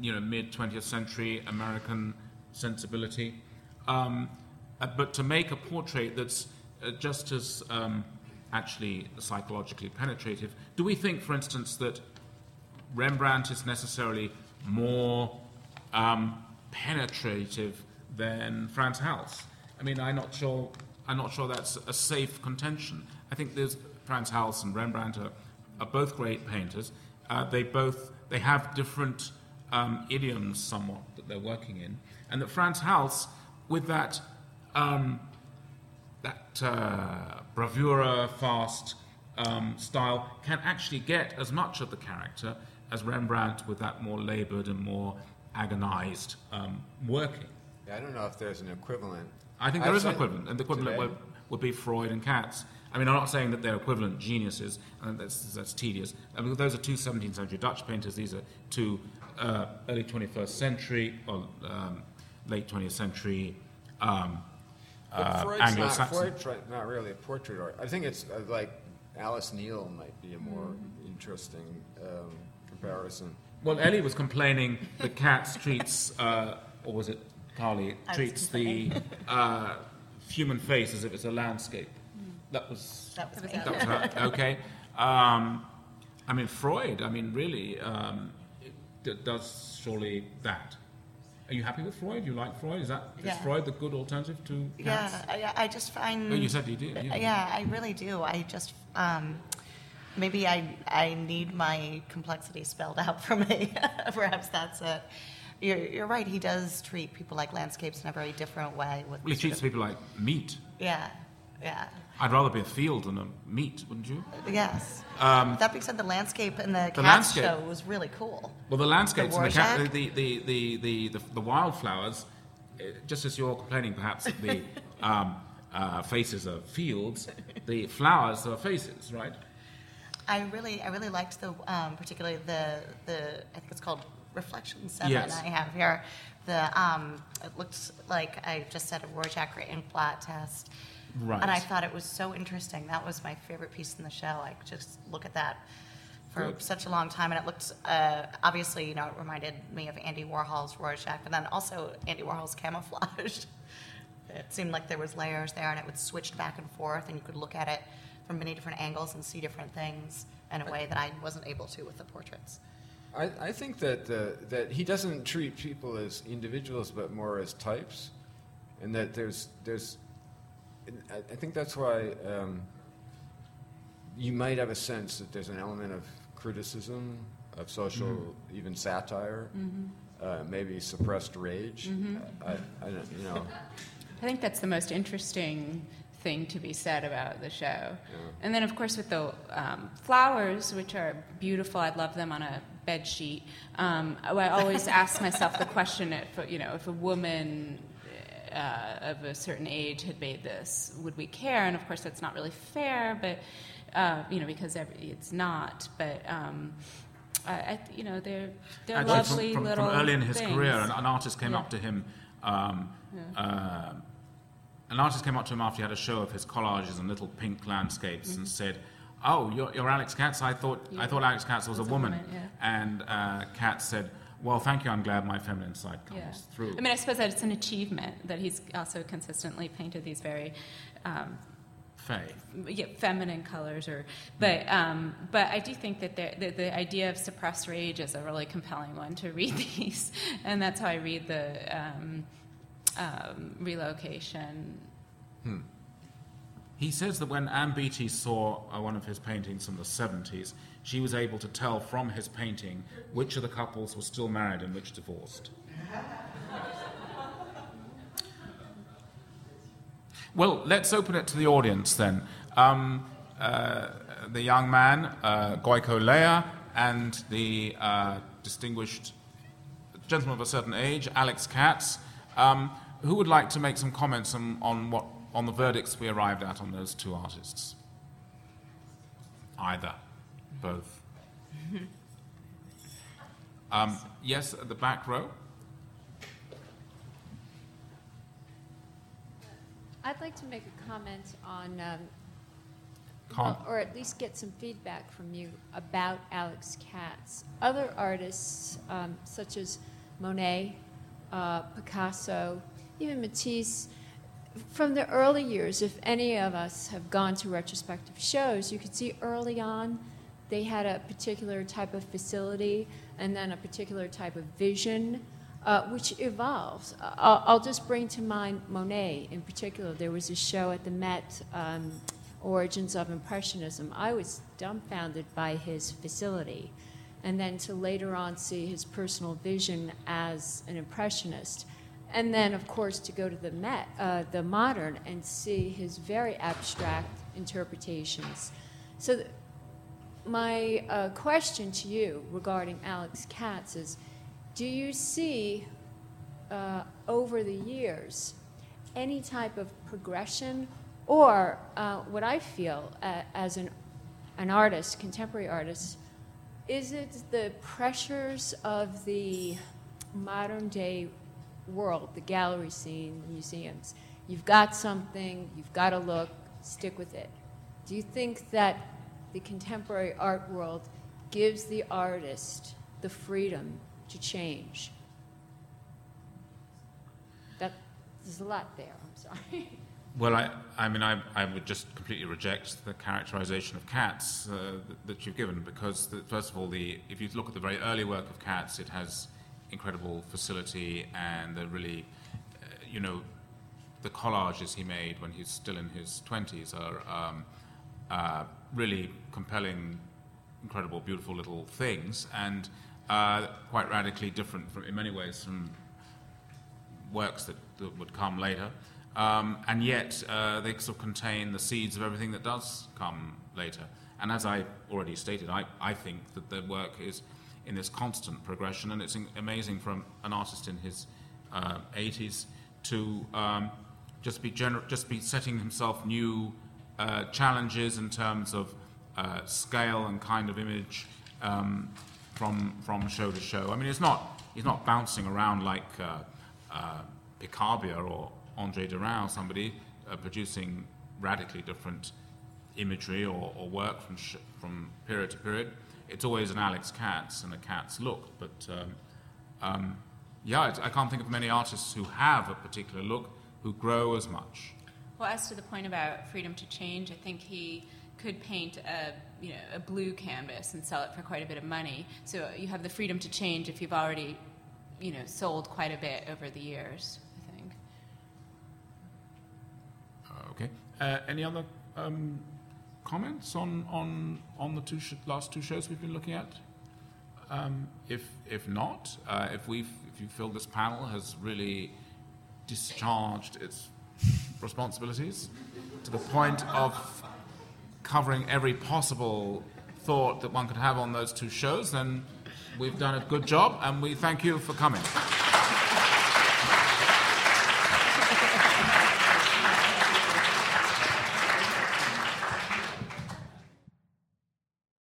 you know mid 20th century American sensibility. Um, uh, but to make a portrait that's uh, just as um, actually psychologically penetrative, do we think, for instance, that Rembrandt is necessarily more um, penetrative than Frans Hals? I mean, I'm not sure. I'm not sure that's a safe contention. I think there's Frans Hals and Rembrandt are, are both great painters. Uh, they both they have different um, idioms somewhat that they're working in, and that Frans Hals, with that um, that uh, bravura, fast um, style, can actually get as much of the character as Rembrandt with that more laboured and more agonized um, working. Yeah, I don't know if there's an equivalent. I think there I've is an equivalent, and the equivalent today. would, would be Freud and Katz. I mean, I'm not saying that they're equivalent geniuses, and that's, that's tedious. I mean, those are two 17th century Dutch painters. These are two uh, early 21st century or um, late 20th century um, uh, Freud's not. Freud's not really a portrait art. I think it's uh, like Alice Neel might be a more interesting um, comparison. Well, Ellie was complaining that Katz treats, uh, or was it Carly, treats the uh, human face as if it's a landscape. That was That was that was her. Okay. Um, I mean, Freud. I mean, really, um, it d- does surely that. Are you happy with Freud? You like Freud? Is that is Yeah. Freud the good alternative to Katz? Yeah, I, I just find. Oh, you said you did, yeah. Yeah, I really do. I just um, maybe I I need my complexity spelled out for me. Perhaps that's it. You're, you're right. He does treat people like landscapes in a very different way. With Well, he treats of- people like meat. Yeah, yeah, I'd rather be a field than a meat, wouldn't you? yes. Um, that being said, the landscape in the, The landscape. show was really cool. Well, the landscapes and the, ca- Rorschach? the, the, the, the, the, the wildflowers, eh, just as you're complaining perhaps that the um, uh, faces are fields, the flowers are faces, right? I really, I really liked the, um, particularly the, the, I think it's called Reflection Seven. Yes. I have here. The, um, it looks like I just said a Rorschach ink blot test. Right. And I thought it was so interesting. That was my favorite piece in the show. I just look at that for Good. such a long time, and it looked uh, obviously, you know, it reminded me of Andy Warhol's Rorschach, but then also Andy Warhol's camouflage. It seemed like there was layers there, and it would switch back and forth, and you could look at it from many different angles and see different things in a way that I wasn't able to with the portraits. I, I think that uh, that he doesn't treat people as individuals, but more as types, and that there's there's. I, I think that's why um, you might have a sense that there's an element of criticism, of social, even satire, uh, maybe suppressed rage. I, I don't, you know. I think that's the most interesting thing to be said about the show. And then, of course, with the um, flowers, which are beautiful, I'd love them on a bed sheet. Um, I always ask myself the question: if you know, if a woman uh, of a certain age had made this, would we care? And of course, that's not really fair, but uh, you know, because every, it's not. But um, I, you know, they're they're Actually, lovely from, from, little from early in his things. career, an, an artist came Yeah. up to him. Um, uh, an artist came up to him after he had a show of his collages and little pink landscapes Mm-hmm. and said, "Oh, you're, you're Alex Katz. I thought I thought Alex Katz was a Was a woman." woman, yeah. And uh, Katz said, "Well, thank you. I'm glad my feminine side comes Yeah. through." I mean, I suppose that it's an achievement that he's also consistently painted these very um, yeah, feminine colors, or but um, but I do think that the, the the idea of suppressed rage is a really compelling one to read these, and that's how I read the um, um, relocation. He says that when Ann Beattie saw uh, one of his paintings from the 70s, she was able to tell from his painting which of the couples were still married and which divorced. Well, let's open it to the audience then. Um, uh, the young man, uh, Goicolea, and the uh, distinguished gentleman of a certain age, Alex Katz. Um, who would like to make some comments on, on what on the verdicts we arrived at on those two artists? Either, both. Um, yes, at the back row. I'd like to make a comment on um, Con- or at least get some feedback from you about Alex Katz. Other artists, um, such as Monet, uh, Picasso, even Matisse, from the early years, if any of us have gone to retrospective shows, you could see early on they had a particular type of facility and then a particular type of vision, uh, which evolves. I'll, I'll, just bring to mind Monet in particular. There was a show at the Met, um, Origins of Impressionism. I was dumbfounded by his facility. And then to later on see his personal vision as an impressionist and then, of course, to go to the Met, uh, the modern, and see his very abstract interpretations. So, th- my uh, question to you regarding Alex Katz is do you see uh, over the years any type of progression, or uh, what I feel uh, as an, an artist, contemporary artist, is it the pressures of the modern day world, the gallery scene, the museums. You've got something, you've got to look, stick with it. Do you think that the contemporary art world gives the artist the freedom to change? That, there's a lot there, I'm sorry. Well, I, I mean, I, I would just completely reject the characterization of Katz uh, that, that, you've given because, the, first of all, the, if you look at the very early work of Katz, it has incredible facility and the really, uh, you know, the collages he made when he's still in his 20s are um, uh, really compelling, incredible, beautiful little things, and uh, quite radically different from, in many ways from works that, that would come later. Um, and yet uh, they sort of contain the seeds of everything that does come later. And as I already stated, I, I think that the work is in this constant progression, and it's amazing from an artist in his uh, 80s to um, just be gener- just be setting himself new uh, challenges in terms of uh, scale and kind of image um, from from show to show. I mean, it's not he's not bouncing around like uh, uh, Picabia or Andre Derain or somebody uh, producing radically different imagery or, or work from sh- from period to period it's always an Alex Katz and a Katz look. But um, um, yeah, I can't think of many artists who have a particular look who grow as much. Well, as to the point about freedom to change, I think he could paint a you know a blue canvas and sell it for quite a bit of money. So you have the freedom to change if you've already you know sold quite a bit over the years. I think. Uh, okay. Uh, any other um, comments on, on, on the two sh- last two shows we've been looking at? Um, if, if not, uh, if, we if you feel this panel has really discharged its responsibilities to the point of covering every possible thought that one could have on those two shows, then we've done a good job and we thank you for coming.